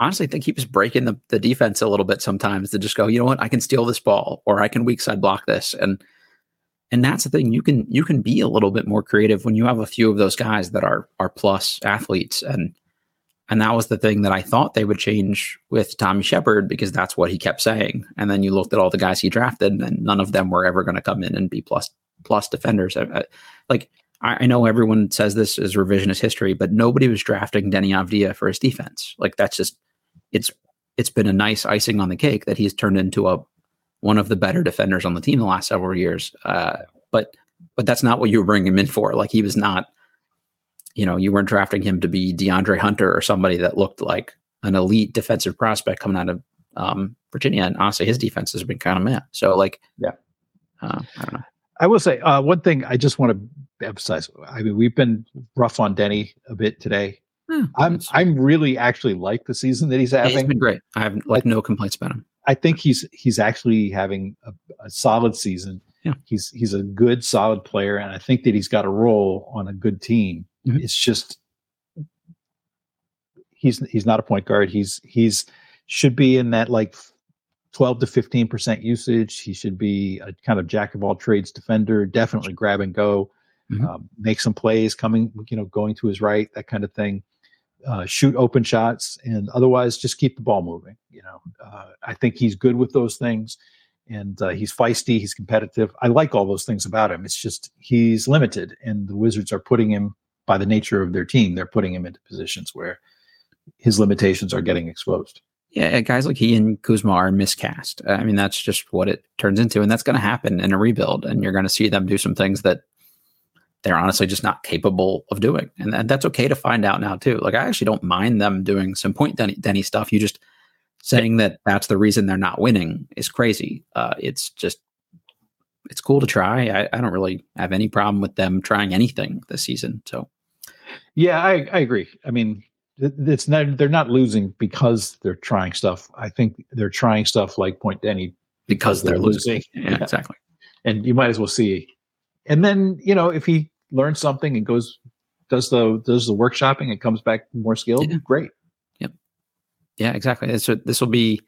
honestly think he was breaking the, the defense a little bit sometimes to just go, you know what, I can steal this ball or I can weak side block this. And and that's the thing you can you can be a little bit more creative when you have a few of those guys that are are plus athletes and and that was the thing that I thought they would change with Tommy Sheppard because that's what he kept saying. And then you looked at all the guys he drafted, and none of them were ever going to come in and be plus plus defenders. I, I, like I, know everyone says this is revisionist history, but nobody was drafting Deni Avdija for his defense. Like that's just it's it's been a nice icing on the cake that he's turned into a one of the better defenders on the team the last several years. Uh, but but that's not what you were bringing him in for. Like he was not you know, you weren't drafting him to be DeAndre Hunter or somebody that looked like an elite defensive prospect coming out of um, Virginia. And honestly, his defense has been kind of meh. So, like, yeah, uh, I don't know. I will say uh, one thing I just want to emphasize. I mean, we've been rough on Deni a bit today. Hmm, I'm I'm really actually like the season that he's having. He's been great. I have like no complaints about him. I think he's he's actually having a, a solid season. Yeah. He's he's a good solid player, and I think that he's got a role on a good team. Mm-hmm. It's just he's he's not a point guard. He's he's should be in that like 12 to 15 percent usage. He should be a kind of jack of all trades defender. Definitely grab and go, mm-hmm. um, make some plays coming, you know, going to his right, that kind of thing. Uh, shoot open shots, and otherwise just keep the ball moving. You know, uh, I think he's good with those things, and uh, he's feisty. He's competitive. I like all those things about him. It's just he's limited, and the Wizards are putting him by the nature of their team, they're putting him into positions where his limitations are getting exposed. Yeah, guys like he and Kuzma are miscast. I mean, that's just what it turns into, and that's going to happen in a rebuild. And you're going to see them do some things that they're honestly just not capable of doing, and, and that's okay to find out now too. Like I actually don't mind them doing some point Denny, Deni stuff. You just saying that that's the reason they're not winning is crazy. Uh, it's just it's cool to try. I, I don't really have any problem with them trying anything this season. So yeah, I, I agree. I mean, it's not they're not losing because they're trying stuff. I think they're trying stuff like Point Deni because, because they're, they're, losing. losing. Yeah, exactly. And you might as well see. And then you know if he learns something and goes does the does the workshopping and comes back more skilled, yeah. great. Yep. Yeah, exactly. So this will be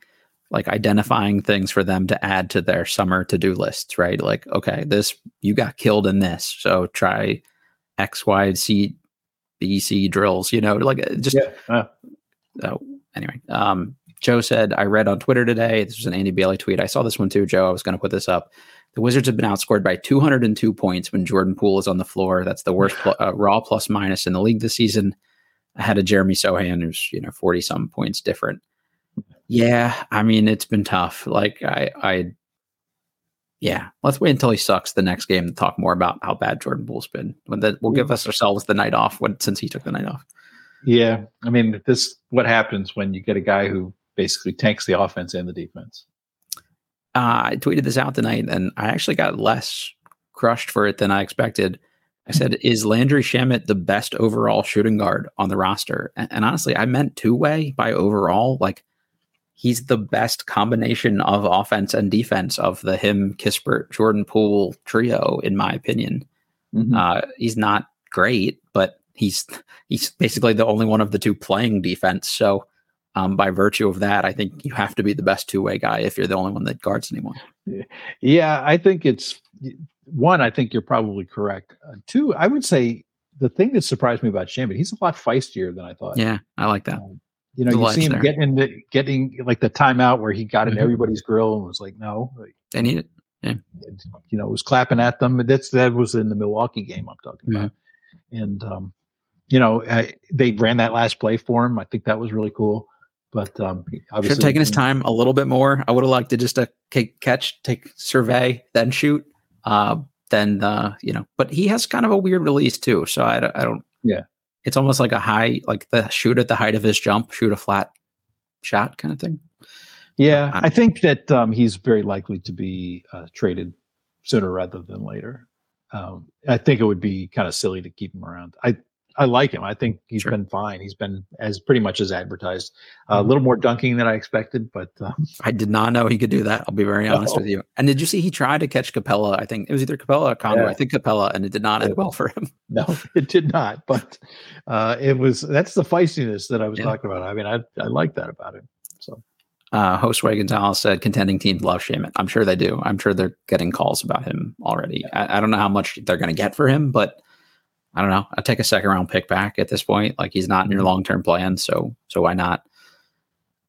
like identifying things for them to add to their summer to do lists, right? Like, okay, this you got killed in this, so try X, Y, Z BC drills, you know, like uh, just. Yeah. Uh. So anyway, um, Joe said, I read on Twitter today, this was an Andy Bailey tweet. I saw this one too, Joe. I was going to put this up. The Wizards have been outscored by 202 points when Jordan Poole is on the floor. That's the worst pl- uh, raw plus minus in the league this season. I had a Jeremy Sochan who's, you know, 40 some points different. Yeah, I mean, it's been tough. Like I, I yeah, let's wait until he sucks the next game to talk more about how bad Jordan Poole's been. When the, we'll give us ourselves the night off when since he took the night off. Yeah, I mean, this what happens when you get a guy who basically tanks the offense and the defense. Uh, I tweeted this out tonight, and I actually got less crushed for it than I expected. I said, [laughs] "Is Landry Shamet the best overall shooting guard on the roster?" And, and honestly, I meant two way by overall. Like he's the best combination of offense and defense of the him Kispert Jordan Poole trio, in my opinion. Mm-hmm. Uh, he's not great, but he's he's basically the only one of the two playing defense. So, um, by virtue of that, I think you have to be the best two way guy if you're the only one that guards anyone. Yeah, I think it's one. I think you're probably correct. Uh, two, I would say the thing that surprised me about Shamet, he's a lot feistier than I thought. Yeah, I like that. Um, you know, you see him there. getting into getting like the timeout where he got in mm-hmm. everybody's grill and was like, "No, they need it." Yeah. You know, was clapping at them. That's that was in the Milwaukee game I'm talking mm-hmm. about, and um, you know, I, they ran that last play for him. I think that was really cool. But um, should have taken his time a little bit more. I would have liked to just a uh, catch, take survey, then shoot. Uh, then uh, you know, but he has kind of a weird release too. So I, I don't. Yeah it's almost like a high, like the shoot at the height of his jump, shoot a flat shot kind of thing. Yeah, I think that um, he's very likely to be uh, traded sooner rather than later. Um, I think it would be kind of silly to keep him around. I I like him. I think he's sure. been fine. He's been as pretty much as advertised. Uh, mm-hmm. A little more dunking than I expected, but um, I did not know he could do that. I'll be very [laughs] honest no. with you. And did you see he tried to catch Capela? I think it was either Capela or Conway. Yeah. I think Capela, and it did not end well for him. [laughs] No, it did not. But uh, it was that's the feistiness that I was yeah. talking about. I mean, I I like that about him. So. Uh, Josue Gonzalez said contending teams love Shamet. I'm sure they do. I'm sure they're getting calls about him already. Yeah. I, I, don't know how much they're going to get for him, but I don't know. I'll take a second round pick back at this point. Like he's not in your mm-hmm. long term plan, so so why not?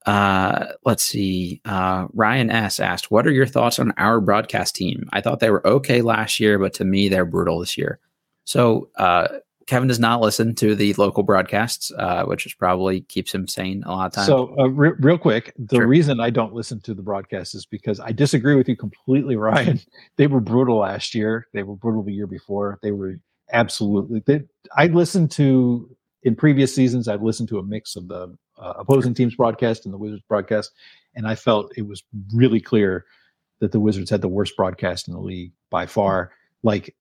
Uh, let's see. Uh, Ryan S asked, "What are your thoughts on our broadcast team? I thought they were okay last year, but to me, they're brutal this year." So uh, Kevin does not listen to the local broadcasts, uh, which is probably keeps him sane a lot of times. So, uh, re- real quick, the sure. reason I don't listen to the broadcasts is because I disagree with you completely, [laughs] Ryan. they were brutal last year. They were brutal the year before. They were absolutely. They, I listened to in previous seasons. I've listened to a mix of the uh, opposing teams broadcast and the Wizards broadcast, and I felt it was really clear that the Wizards had the worst broadcast in the league by far. Like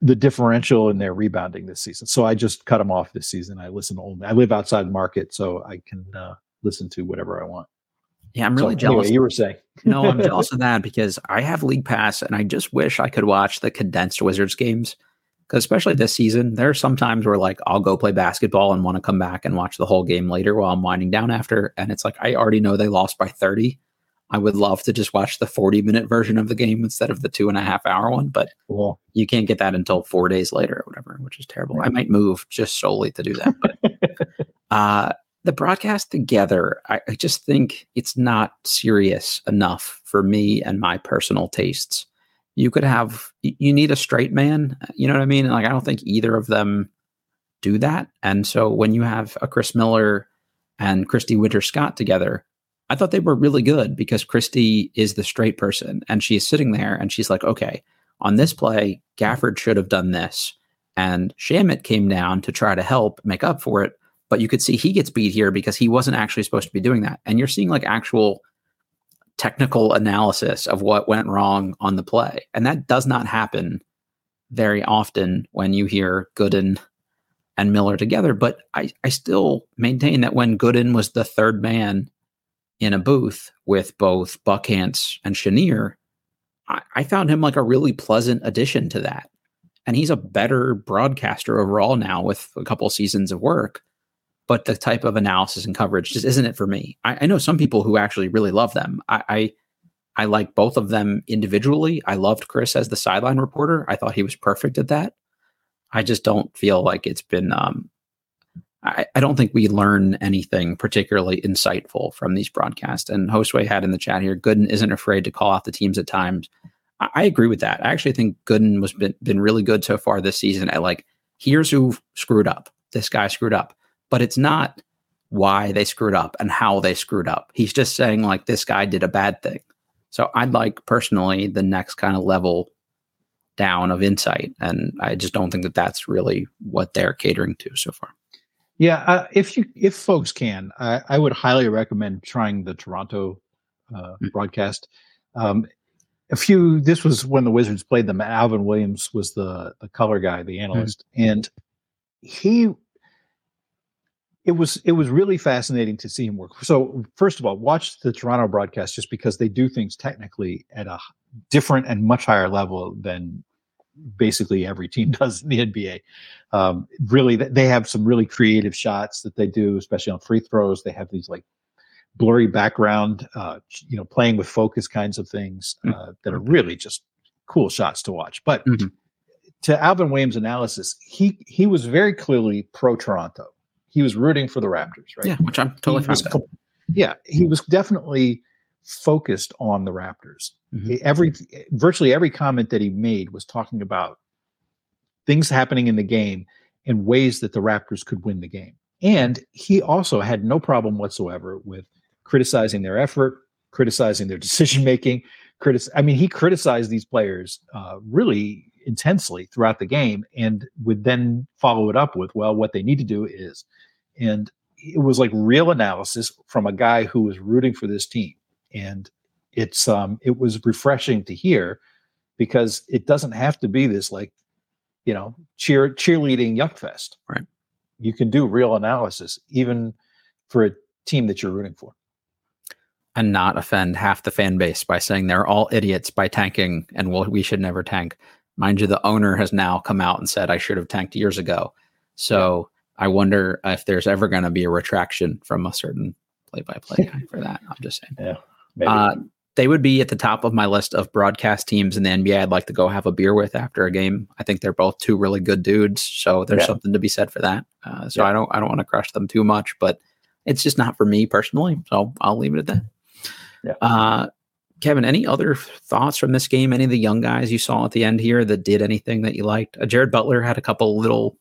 the differential in their rebounding this season. So I just cut them off this season. I listen only. I live outside the market, so I can uh, listen to whatever I want. Yeah, I'm really so, jealous. Anyway, you were saying. [laughs] no, I'm [laughs] jealous of that because I have League Pass and I just wish I could watch the condensed Wizards games. Because especially this season, there are some times where like I'll go play basketball and want to come back and watch the whole game later while I'm winding down after, and it's like I already know they lost by 30, I would love to just watch the 40 minute version of the game instead of the two and a half hour one, but cool. you can't get that until four days later or whatever, which is terrible. Right. I might move just solely to do that. But [laughs] uh, the broadcast together, I, I just think it's not serious enough for me and my personal tastes. You could have, you need a straight man. You know what I mean? Like, I don't think either of them do that. And so when you have a Chris Miller and Christy Winters Scott together, I thought they were really good because Christy is the straight person and she's sitting there and she's like, okay, on this play, Gafford should have done this. And Shamet came down to try to help make up for it. But you could see he gets beat here because he wasn't actually supposed to be doing that. And you're seeing like actual technical analysis of what went wrong on the play. And that does not happen very often when you hear Gooden and Miller together. But I, I still maintain that when Gooden was the third man in a booth with both Buckhantz and Chenier, I, I found him like a really pleasant addition to that. And he's a better broadcaster overall now with a couple seasons of work. But the type of analysis and coverage just isn't it for me. I, I know some people who actually really love them. I, I I like both of them individually. I loved Chris as the sideline reporter. I thought he was perfect at that. I just don't feel like it's been um, I, I, don't think we learn anything particularly insightful from these broadcasts. And Josue had in the chat here, Gooden isn't afraid to call out the teams at times. I, I agree with that. I actually think Gooden was been, been really good so far this season at like, here's who screwed up. This guy screwed up. But it's not why they screwed up and how they screwed up. He's just saying like this guy did a bad thing. So I'd like personally the next kind of level down of insight. And I just don't think that that's really what they're catering to so far. Yeah, uh, if you if folks can, I, I, would highly recommend trying the Toronto uh, mm. broadcast. Um, a few. This was when the Wizards played them. Alvin Williams was the the color guy, the hmm. analyst, mm. and he. It was it was really fascinating to see him work. So first of all, watch the Toronto broadcast just because they do things technically at a different and much higher level than basically every team [laughs] does in the NBA. Um, really, they have some really creative shots that they do, especially on free throws. They have these like blurry background, uh, you know, playing with focus kinds of things uh, mm-hmm. that are really just cool shots to watch. But mm-hmm. to Alvin Williams' analysis, he he was very clearly pro Toronto. He was rooting for the Raptors, right? Yeah, which I'm totally fine with. Yeah, he was definitely focused on the Raptors. Mm-hmm. Every virtually every comment that he made was talking about things happening in the game in ways that the Raptors could win the game. And he also had no problem whatsoever with criticizing their effort, criticizing their decision making. Critic- I mean, he criticized these players uh, really intensely throughout the game, and would then follow it up with, "Well, what they need to do is," and it was like real analysis from a guy who was rooting for this team and it's um it was refreshing to hear because it doesn't have to be this like you know cheer cheerleading yuck fest. Right. You can do real analysis even for a team that you're rooting for and not offend half the fan base by saying they're all idiots by tanking and well, we should never tank. Mind you, the owner has now come out and said I should have tanked years ago. So I wonder if there's ever going to be a retraction from a certain play-by-play guy for that. I'm just saying. Yeah, uh, they would be at the top of my list of broadcast teams in the NBA. I'd like to go have a beer with after a game. I think they're both two really good dudes, so there's yeah. something to be said for that. Uh, so yeah. I don't I don't want to crush them too much, but it's just not for me personally. So I'll leave it at that. Yeah. Uh, Kevin, any other thoughts from this game? Any of the young guys you saw at the end here that did anything that you liked? Uh, Jared Butler had a couple little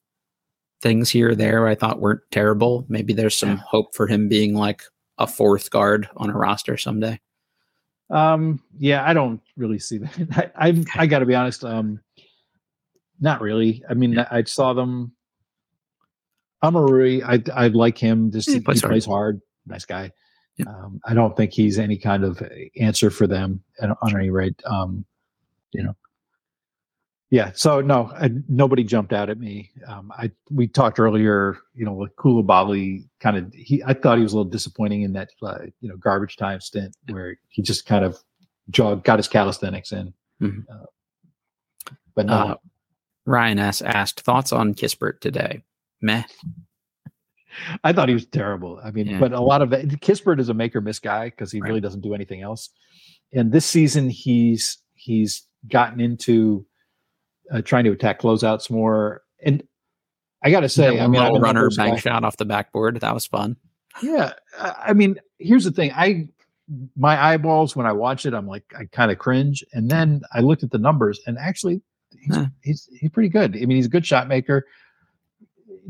things here or there I thought weren't terrible. Maybe there's some yeah. hope for him being like a fourth guard on a roster someday. Um, yeah, I don't really see that. [laughs] I I, I got to be honest. Um, not really. I mean, yeah. I saw them. Omoruyi, I I like him. Just he, plays, he plays hard. Nice guy. Yeah. Um, I don't think he's any kind of answer for them on any rate. Um, you know, yeah. So no, I, nobody jumped out at me. Um, I we talked earlier. You know, with Coulibaly, kind of. He I thought he was a little disappointing in that uh, you know garbage time stint where he just kind of jogged, got his calisthenics in. Mm-hmm. Uh, but no. Uh, Ryan S asked thoughts on Kispert today. Meh. I thought he was terrible. I mean, yeah. but a lot of it, Kispert is a make or miss guy because he right. really doesn't do anything else. And this season, he's he's gotten into uh, trying to attack closeouts more. And I got to say, I mean, I runner bank shot off the backboard. That was fun. Yeah, I mean, here's the thing. I my eyeballs when I watch it, I'm like, I kind of cringe. And then I looked at the numbers, and actually, he's, huh. he's he's pretty good. I mean, he's a good shot maker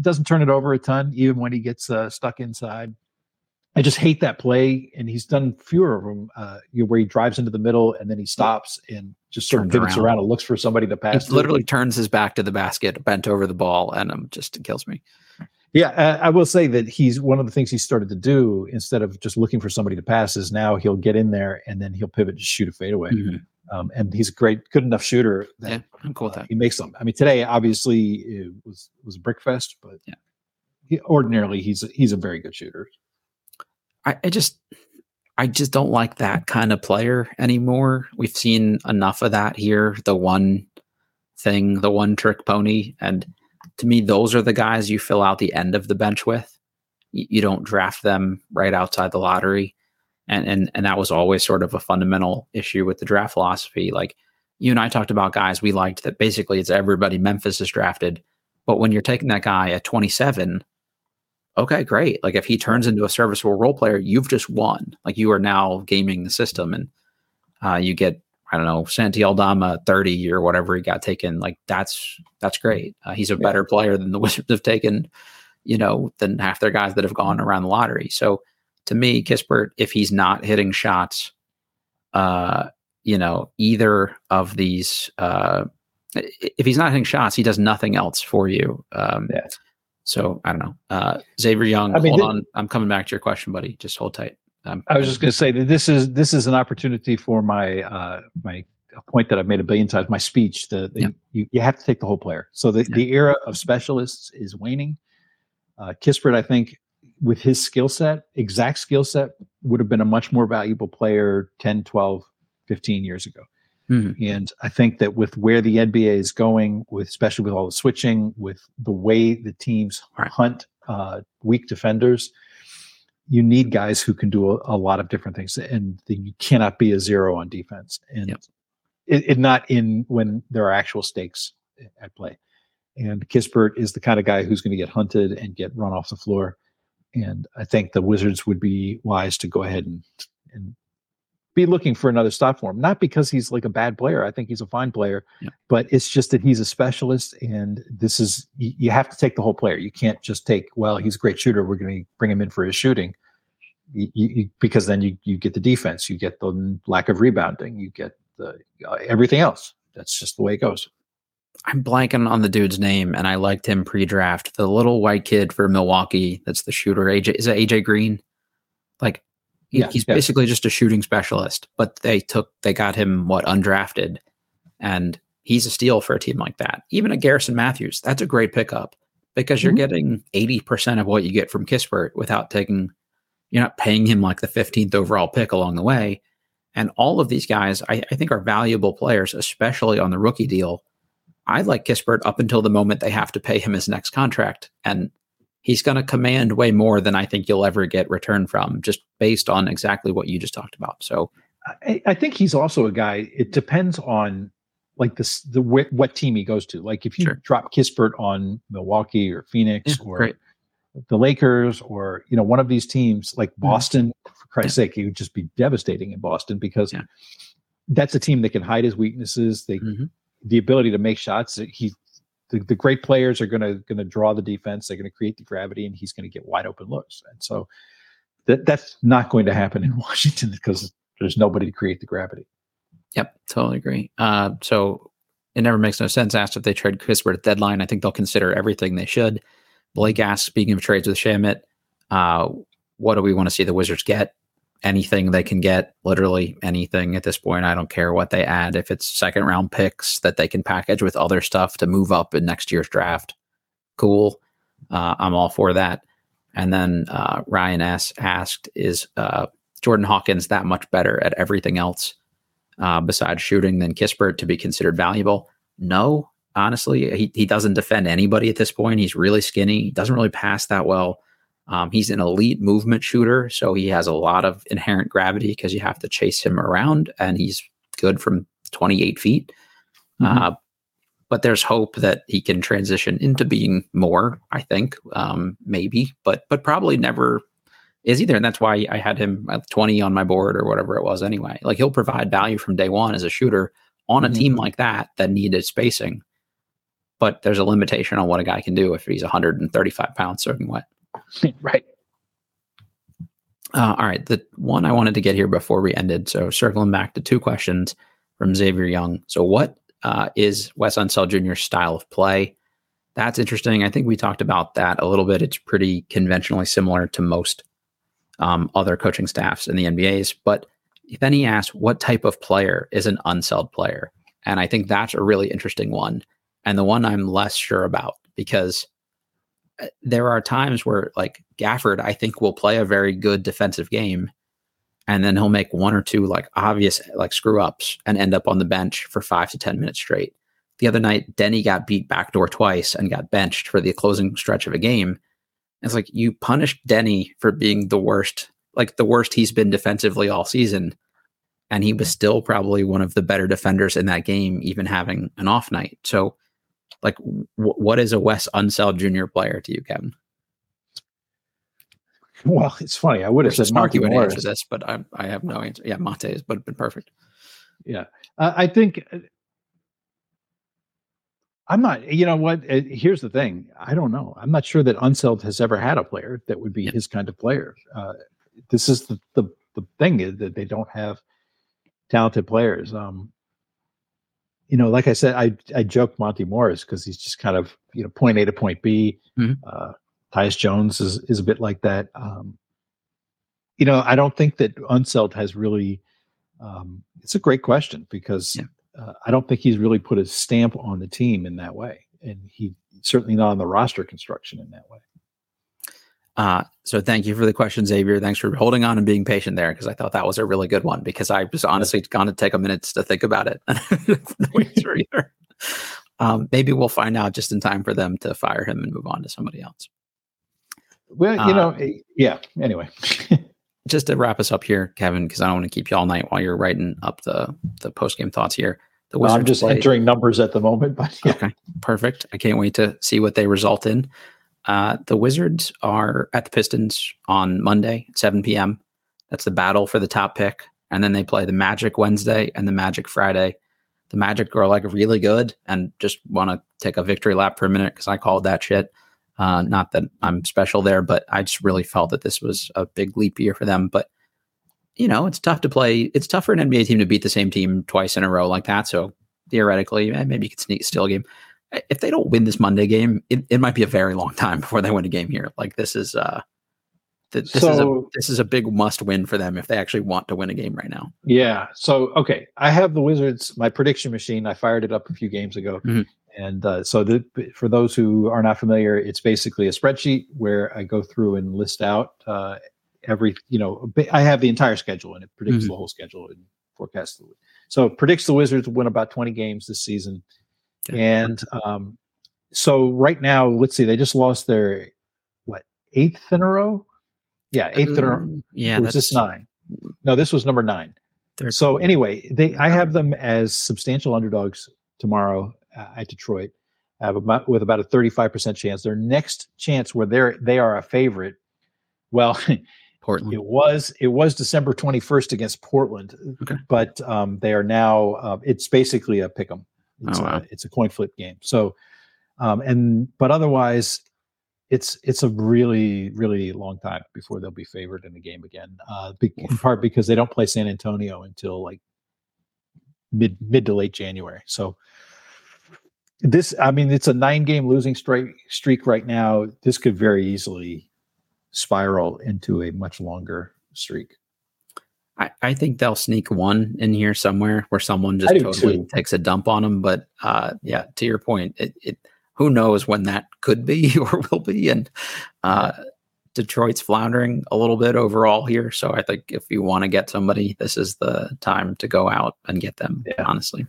doesn't turn it over a ton, even when he gets uh, stuck inside. I just hate that play, and he's done fewer of them. Uh, you know, where he drives into the middle and then he stops and just sort Turns of pivots around. around. and looks for somebody to pass. He literally turns his back to the basket, bent over the ball, and um, just it kills me. Yeah, uh, I will say that he's one of the things he started to do instead of just looking for somebody to pass is now he'll get in there and then he'll pivot to shoot a fadeaway. Mm-hmm. Um, and he's a great, good enough shooter. That, yeah, I'm cool with uh, that. He makes them. I mean, today obviously it was was a brick fest, but yeah, he, ordinarily he's a, he's a very good shooter. I, I just I just don't like that kind of player anymore. We've seen enough of that here. The one thing, the one trick pony, and to me, those are the guys you fill out the end of the bench with. You, you don't draft them right outside the lottery and and and that was always sort of a fundamental issue with the draft philosophy. Like you and I talked about guys we liked that basically it's everybody Memphis is drafted, but when you're taking that guy at 27, okay, great. Like if he turns into a serviceable role player, you've just won. Like you are now gaming the system, and uh, you get I don't know Santi Aldama 30 or whatever he got taken. Like that's that's great. Uh, he's a better player than the [laughs] Wizards have taken, you know, than half their guys that have gone around the lottery. So to me, Kispert, if he's not hitting shots, uh, you know, either of these, uh, if he's not hitting shots, he does nothing else for you. Um, yeah. So I don't know. Uh, Xavier Young, I mean, hold on. I'm coming back to your question, buddy. Just hold tight. Um, I was just going to say that this is this is an opportunity for my uh, my point that I've made a billion times. My speech. The, the yeah. you, you have to take the whole player. So the, yeah. the era of specialists is waning. Uh, Kispert, I think, with his skill set, exact skill set, would have been a much more valuable player 10, 12, 15 years ago. Mm-hmm. And I think that with where the NBA is going, with especially with all the switching, with the way the teams hunt uh, weak defenders, you need guys who can do a, a lot of different things, and the, you cannot be a zero on defense, and yep. it, it, not in when there are actual stakes at play. And Kispert is the kind of guy who's going to get hunted and get run off the floor. And I think the Wizards would be wise to go ahead and and be looking for another stop for him. Not because he's like a bad player. I think he's a fine player, yeah. but it's just that he's a specialist, and this is you, you, have to take the whole player. You can't just take well, he's a great shooter. We're going to bring him in for his shooting, you, you, because then you you get the defense, you get the lack of rebounding, you get the uh, everything else. That's just the way it goes. I'm blanking on the dude's name, and I liked him pre-draft. The little white kid for Milwaukee, that's the shooter. AJ is it AJ Green? Like, he, yeah, he's yeah. basically just a shooting specialist. But they took they got him what undrafted, and he's a steal for a team like that. Even a Garrison Matthews, that's a great pickup. because you're mm-hmm. getting 80% of what you get from Kispert without taking, you're not paying him like the 15th overall pick along the way. And all of these guys, I, I think, are valuable players, especially on the rookie deal. I like Kispert up until the moment they have to pay him his next contract. And he's going to command way more than I think you'll ever get return from, just based on exactly what you just talked about. So I, I think he's also a guy, it depends on like this the what team he goes to. Like if you sure. drop Kispert on Milwaukee or Phoenix yeah, or great. the Lakers or you know one of these teams like mm-hmm. Boston, mm-hmm. for Christ's yeah. sake, he would just be devastating in Boston because yeah. that's a team that can hide his weaknesses. They mm-hmm. The ability to make shots. He the, the great players are gonna gonna draw the defense. They're gonna create the gravity, and he's gonna get wide open looks. And so that that's not going to happen in [laughs] Washington because there's nobody to create the gravity. Yep, totally agree. Uh, so it never makes no sense. Asked if they trade Kispert at deadline, I think they'll consider everything they should. Blake asked, speaking of trades with Shamet, uh, what do we want to see the Wizards get? Anything they can get, literally anything at this point. I don't care what they add. If it's second round picks that they can package with other stuff to move up in next year's draft, cool. Uh, I'm all for that. And then uh, Ryan S asked, is uh, Jordan Hawkins that much better at everything else? uh, besides shooting than Kispert to be considered valuable? No, honestly, he, he doesn't defend anybody at this point. He's really skinny. He doesn't really pass that well. Um, he's an elite movement shooter, so he has a lot of inherent gravity because you have to chase him around, and he's good from 28 feet. Mm-hmm. Uh, but there's hope that he can transition into being more. I think um, maybe, but but probably never is either. And that's why I had him at 20 on my board or whatever it was anyway. Like he'll provide value from day one as a shooter on a mm-hmm. team like that that needed spacing. But there's a limitation on what a guy can do if he's 135 pounds soaking wet. [laughs] right. Uh, all right. The one I wanted to get here before we ended. So circling back to two questions from Xavier Young. So what uh, is Wes Unseld Jr.'s style of play? That's interesting. I think we talked about that a little bit. It's pretty conventionally similar to most um, other coaching staffs in the NBAs. But then he asked, what type of player is an Unseld player? And I think that's a really interesting one. And the one I'm less sure about because Uh, there are times where, like Gafford, I think will play a very good defensive game. And then he'll make one or two like obvious like screw ups and end up on the bench for five to 10 minutes straight. The other night, Deni got beat backdoor twice and got benched for the closing stretch of a game. It's like you punished Deni for being the worst, like the worst he's been defensively all season. And he was still probably one of the better defenders in that game, even having an off night. So, like, w- what is a Wes Unseld Jr. player to you, Kevin? Well, it's funny. I would have said Monte would answer this, but I, I have no answer. Yeah, Mate has but been perfect. Yeah, uh, I think uh, I'm not, you know what? Uh, here's the thing. I don't know. I'm not sure that Unseld has ever had a player that would be his kind of player. Uh, this is the, the, the thing is that they don't have talented players. Um, you know, like I said, I I joked Monte Morris because he's just kind of you know point A to point B. Mm-hmm. Uh, Tyus Jones is is a bit like that. Um, you know, I don't think that Unseld has really. Um, it's a great question because yeah uh, I don't think he's really put a stamp on the team in that way, and he certainly not on the roster construction in that way. Uh, so thank you for the question, Xavier. Thanks for holding on and being patient there because I thought that was a really good one because I was honestly going to take a minute to think about it. [laughs] no [laughs] um, maybe we'll find out just in time for them to fire him and move on to somebody else. Well, you uh, know, eh, yeah. Anyway, [laughs] just to wrap us up here, Kevin, because I don't want to keep you all night while you're writing up the the post game thoughts here. The well, I'm just play. entering numbers at the moment, but yeah. okay, perfect. I can't wait to see what they result in. Uh, the Wizards are at the Pistons on Monday, 7 p.m. That's the battle for the top pick, and then they play the Magic Wednesday and the Magic Friday. The Magic are like really good, and just want to take a victory lap for a minute because I called that shit. Uh, not that I'm special there, but I just really felt that this was a big leap year for them. But you know, it's tough to play. It's tough for an NBA team to beat the same team twice in a row like that. So theoretically, maybe you could sneak steal a game. If they don't win this Monday game, it, it might be a very long time before they win a game here. Like this is uh this so, is a this is a big must win for them if they actually want to win a game right now. Yeah. So okay, I have the Wizards. My prediction machine. I fired it up a few games ago, mm-hmm. And uh, so, the, for those who are not familiar, it's basically a spreadsheet where I go through and list out uh, every, you know, I have the entire schedule and it predicts mm-hmm. the whole schedule and forecasts the. So it predicts the Wizards win about 20 games this season. And um, so right now, let's see, they just lost their what eighth in a row. Yeah, eighth in a row. Um, yeah, was this nine? No, this was number nine. So anyway, they I have them as substantial underdogs tomorrow uh, at Detroit. About, with about a 35% chance. Their next chance where they're they are a favorite. Well, [laughs] Portland. It was it was December 21st against Portland, okay. but um, they are now. Uh, it's basically a pick 'em. It's, oh, wow. a, it's a coin flip game. So, um, and but otherwise, it's it's a really really long time before they'll be favored in the game again. Uh, in part because they don't play San Antonio until like mid mid to late January. So this, I mean, it's a nine game losing streak streak right now. This could very easily spiral into a much longer streak. I, I think they'll sneak one in here somewhere where someone just totally too. takes a dump on them. But uh, yeah, to your point, it, it who knows when that could be [laughs] or will be. And uh, Detroit's floundering a little bit overall here. So I think if you want to get somebody, this is the time to go out and get them, yeah. honestly.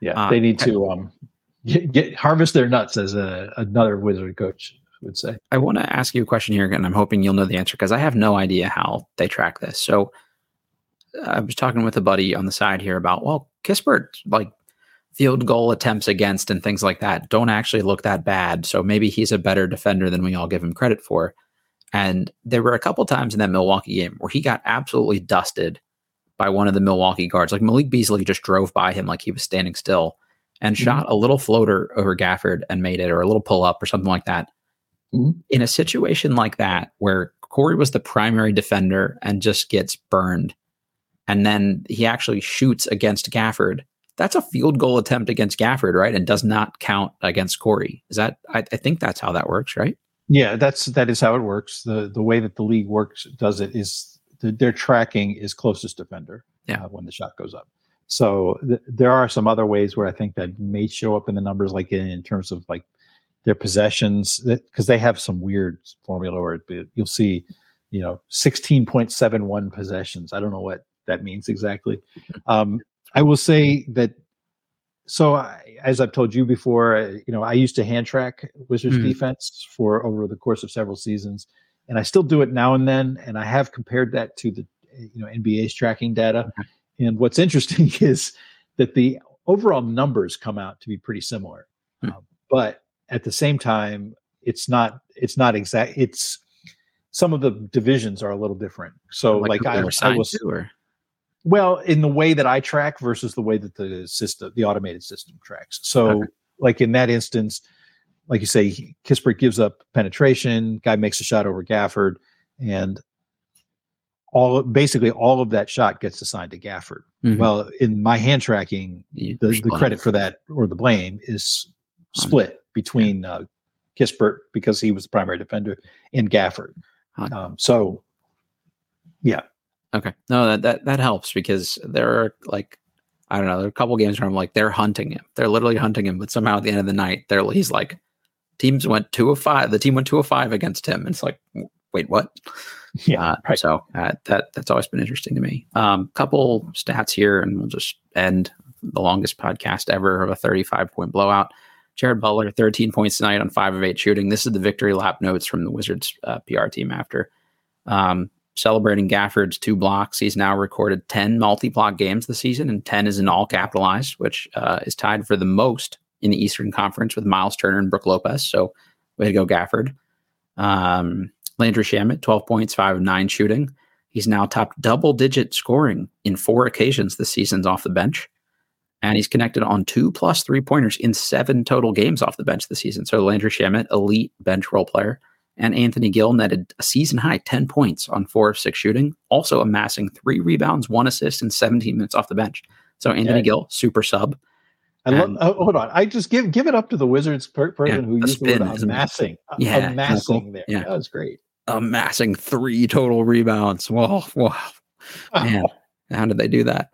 Yeah, uh, they need to um, get, get, harvest their nuts as a, another wizard coach would say. I want to ask you a question here, and I'm hoping you'll know the answer because I have no idea how they track this. So I was talking with a buddy on the side here about, well, Kispert, like field goal attempts against and things like that don't actually look that bad. So maybe he's a better defender than we all give him credit for. And there were a couple times in that Milwaukee game where he got absolutely dusted by one of the Milwaukee guards. Like Malik Beasley just drove by him like he was standing still and mm-hmm. shot a little floater over Gafford and made it, or a little pull up or something like that. Mm-hmm. In a situation like that, where Corey was the primary defender and just gets burned, and then he actually shoots against Gafford, that's a field goal attempt against Gafford, right? And does not count against Corey. Is that? I, I think that's how that works, right? Yeah, that's that is how it works. the The way that the league works does it is the, their tracking is closest defender. Yeah. Uh, when the shot goes up. So th- there are some other ways where I think that may show up in the numbers, like in, in terms of like their possessions because they have some weird formula where it, you'll see you know 16.71 possessions i don't know what that means exactly. Um, i will say that so I, as i've told you before I, you know i used to hand track wizards mm. defense for over the course of several seasons and i still do it now and then and i have compared that to the you know nba's tracking data. And what's [laughs] interesting is that the overall numbers come out to be pretty similar mm. uh, but at the same time it's not it's not exact it's some of the divisions are a little different. So like, like I, I was to, well in the way that i track versus the way that the system the automated system tracks so okay. like in that instance like you say kispert gives up penetration guy makes a shot over gafford and all basically all of that shot gets assigned to gafford mm-hmm. well in my hand tracking the, the credit for that or the blame is split between uh, Kispert because he was the primary defender and Gafford. Um, so, yeah. Okay. No, that, that that helps because there are like I don't know, there are a couple games where I'm like they're hunting him. They're literally hunting him, but somehow at the end of the night, they're he's like teams went two of five. The team went two of five against him. And it's like, wait, what? [laughs] Yeah. Uh, right. So uh, that that's always been interesting to me. Um, couple stats here, and we'll just end the longest podcast ever of a 35 point blowout. Jared Butler, 13 points tonight on five of eight shooting. This is the victory lap notes from the Wizards uh, PR team after um, celebrating Gafford's two blocks. He's now recorded 10 multi block games this season, and 10 is in all capitalized, which uh, is tied for the most in the Eastern Conference with Miles Turner and Brook Lopez. So, way to go, Gafford. Um, Landry Shamet, 12 points, five of nine shooting. He's now top double digit scoring in four occasions this season's off the bench and he's connected on two plus three pointers in seven total games off the bench this season. So Landry Shamet, elite bench role player, and Anthony Gill netted a season high 10 points on four of six shooting, also amassing three rebounds, one assist, and 17 minutes off the bench. So Anthony yeah. Gill, super sub. I love. Oh, hold on. I just give give it up to the Wizards per- person yeah, who used the word amassing. Yeah, amassing cool. there. Yeah, that was great. Amassing three total rebounds. Whoa, whoa, [laughs] man! How did they do that?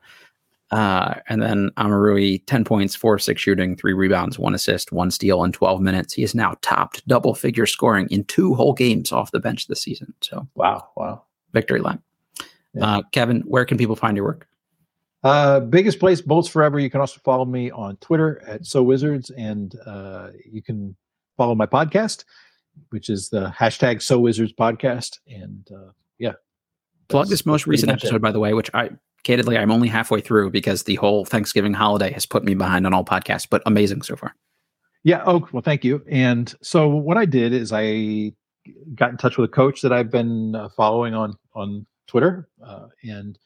Uh, and then Omoruyi, 10 points, 4 6 shooting, 3 rebounds, 1 assist, 1 steal in 12 minutes. He has now topped double figure scoring in two whole games off the bench this season. So, wow, wow. Victory lap. Yeah. Uh, Kevin, where can people find your work? Uh, biggest place, Bullets Forever. You can also follow me on Twitter at So Wizards, and uh, you can follow my podcast, which is the hashtag So Wizards podcast. And uh, yeah, plug this most recent episode, it. by the way, which I candidly, I'm only halfway through because the whole Thanksgiving holiday has put me behind on all podcasts, but amazing so far. Yeah. Oh, well, thank you. And so what I did is I got in touch with a coach that I've been uh, following on on Twitter, uh, and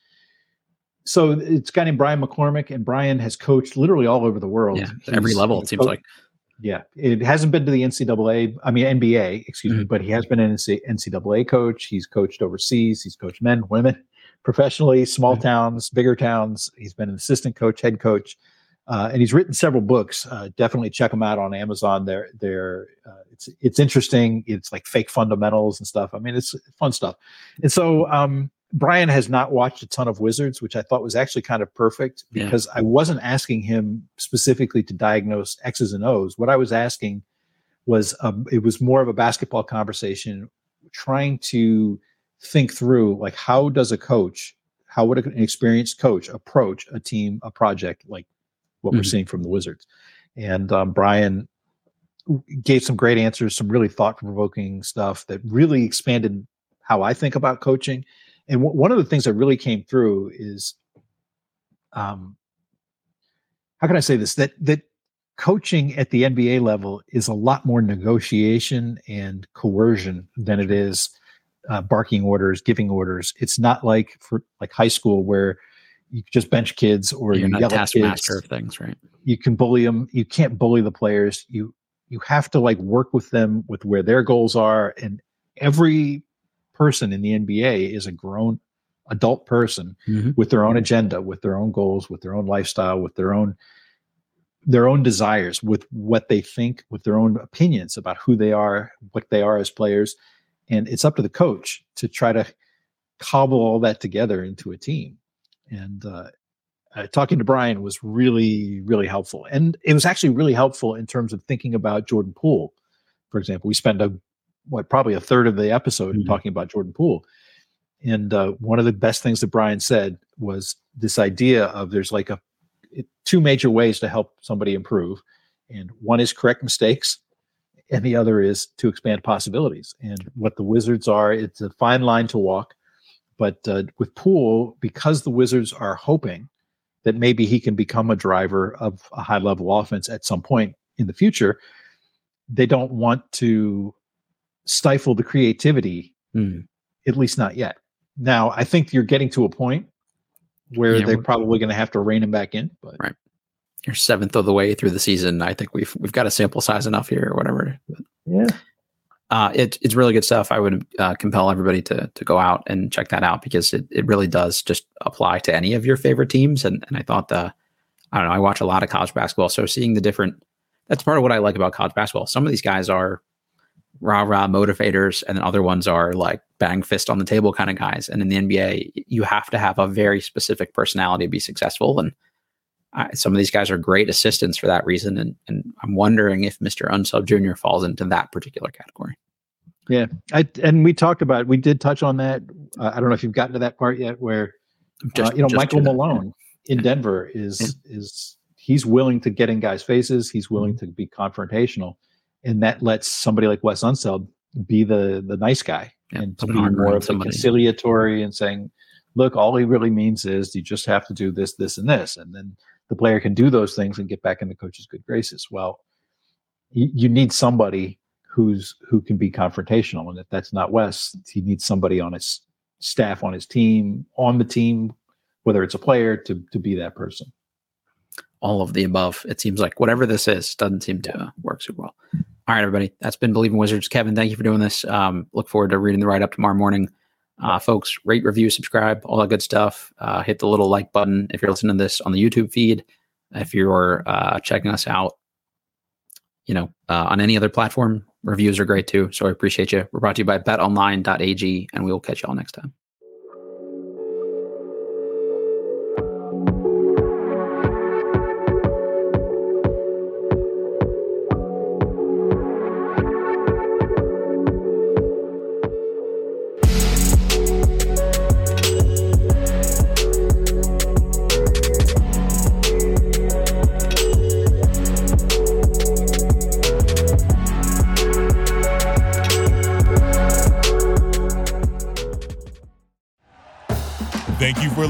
so it's a guy named Brian McCormick, and Brian has coached literally all over the world. Yeah, every level it seems like. Yeah, it hasn't been to the NCAA. I mean NBA, excuse mm-hmm. me, but he has been an NCAA coach. He's coached overseas. He's coached men, women professionally, small towns, bigger towns. He's been an assistant coach, head coach, uh, and he's written several books. Uh, definitely check them out on Amazon. They're they're uh, it's it's interesting. It's like fake fundamentals and stuff. I mean, it's fun stuff. And so um, Brian has not watched a ton of Wizards, which I thought was actually kind of perfect because yeah. I wasn't asking him specifically to diagnose X's and O's. What I was asking was um, it was more of a basketball conversation, trying to think through like how does a coach how would an experienced coach approach a team a project like what mm-hmm. we're seeing from the wizards? And um, brian gave some great answers some really thought-provoking stuff that really expanded how i think about coaching. And w- one of the things that really came through is um, how can i say this? That that coaching at the nba level is a lot more negotiation and coercion than it is uh, barking orders, giving orders. It's not like for like high school where you just bench kids or you're you not taskmaster of things, right? You can bully them. You can't bully the players. You you have to like work with them with where their goals are. And every person in the NBA is a grown adult person mm-hmm. with their own agenda, with their own goals, with their own lifestyle, with their own their own desires, with what they think, with their own opinions about who they are, what they are as players and it's up to the coach to try to cobble all that together into a team. And uh, uh, talking to brian was really really helpful. And it was actually really helpful in terms of thinking about jordan poole. For example we spent a what probably a third of the episode mm-hmm. talking about jordan poole. And uh, one of the best things that brian said was this idea of there's like a two major ways to help somebody improve. And one is correct mistakes and the other is to expand possibilities. And what the Wizards are, it's a fine line to walk. But uh, with Poole, because the Wizards are hoping that maybe he can become a driver of a high level offense at some point in the future, they don't want to stifle the creativity, mm. at least not yet. Now, I think you're getting to a point where yeah, they're probably going to have to rein him back in. But right you're seventh of the way through the season. I think we've we've got a sample size enough here or whatever. Yeah. Uh, it, it's really good stuff. I would uh, compel everybody to to go out and check that out because it, it really does just apply to any of your favorite teams. And and I thought the I don't know I watch a lot of college basketball, so seeing the different that's part of what I like about college basketball. Some of these guys are rah rah motivators, and then other ones are like bang fist on the table kind of guys. And in the NBA, you have to have a very specific personality to be successful. And I, some of these guys are great assistants for that reason, and and I'm wondering if Mr. Unseld Jr. falls into that particular category. Yeah, I and we talked about we did touch on that. Uh, I don't know if you've gotten to that part yet, where just, uh, you know Michael Malone in Denver is yeah. is he's willing to get in guys' faces. He's willing mm-hmm. to be confrontational, and that lets somebody like Wes Unseld be the the nice guy yeah, and to be more of a conciliatory and saying, "Look, all he really means is you just have to do this, this, and this," and then the player can do those things and get back in the coach's good graces. Well, you, you need somebody who's who can be confrontational, and if that's not Wes, he needs somebody on his staff, on his team, on the team, whether it's a player, to to be that person. All of the above. It seems like whatever this is doesn't seem to work super well. All right, everybody. That's been Bleav in Wizards. Kevin, thank you for doing this. Um, look forward to reading the write up tomorrow morning. Uh, folks, rate, review, subscribe, all that good stuff. Uh, hit the little like button if you're listening to this on the YouTube feed. If you're uh, checking us out, you know, uh, on any other platform, reviews are great too. So I appreciate you. We're brought to you by betonline.ag, and we will catch you all next time.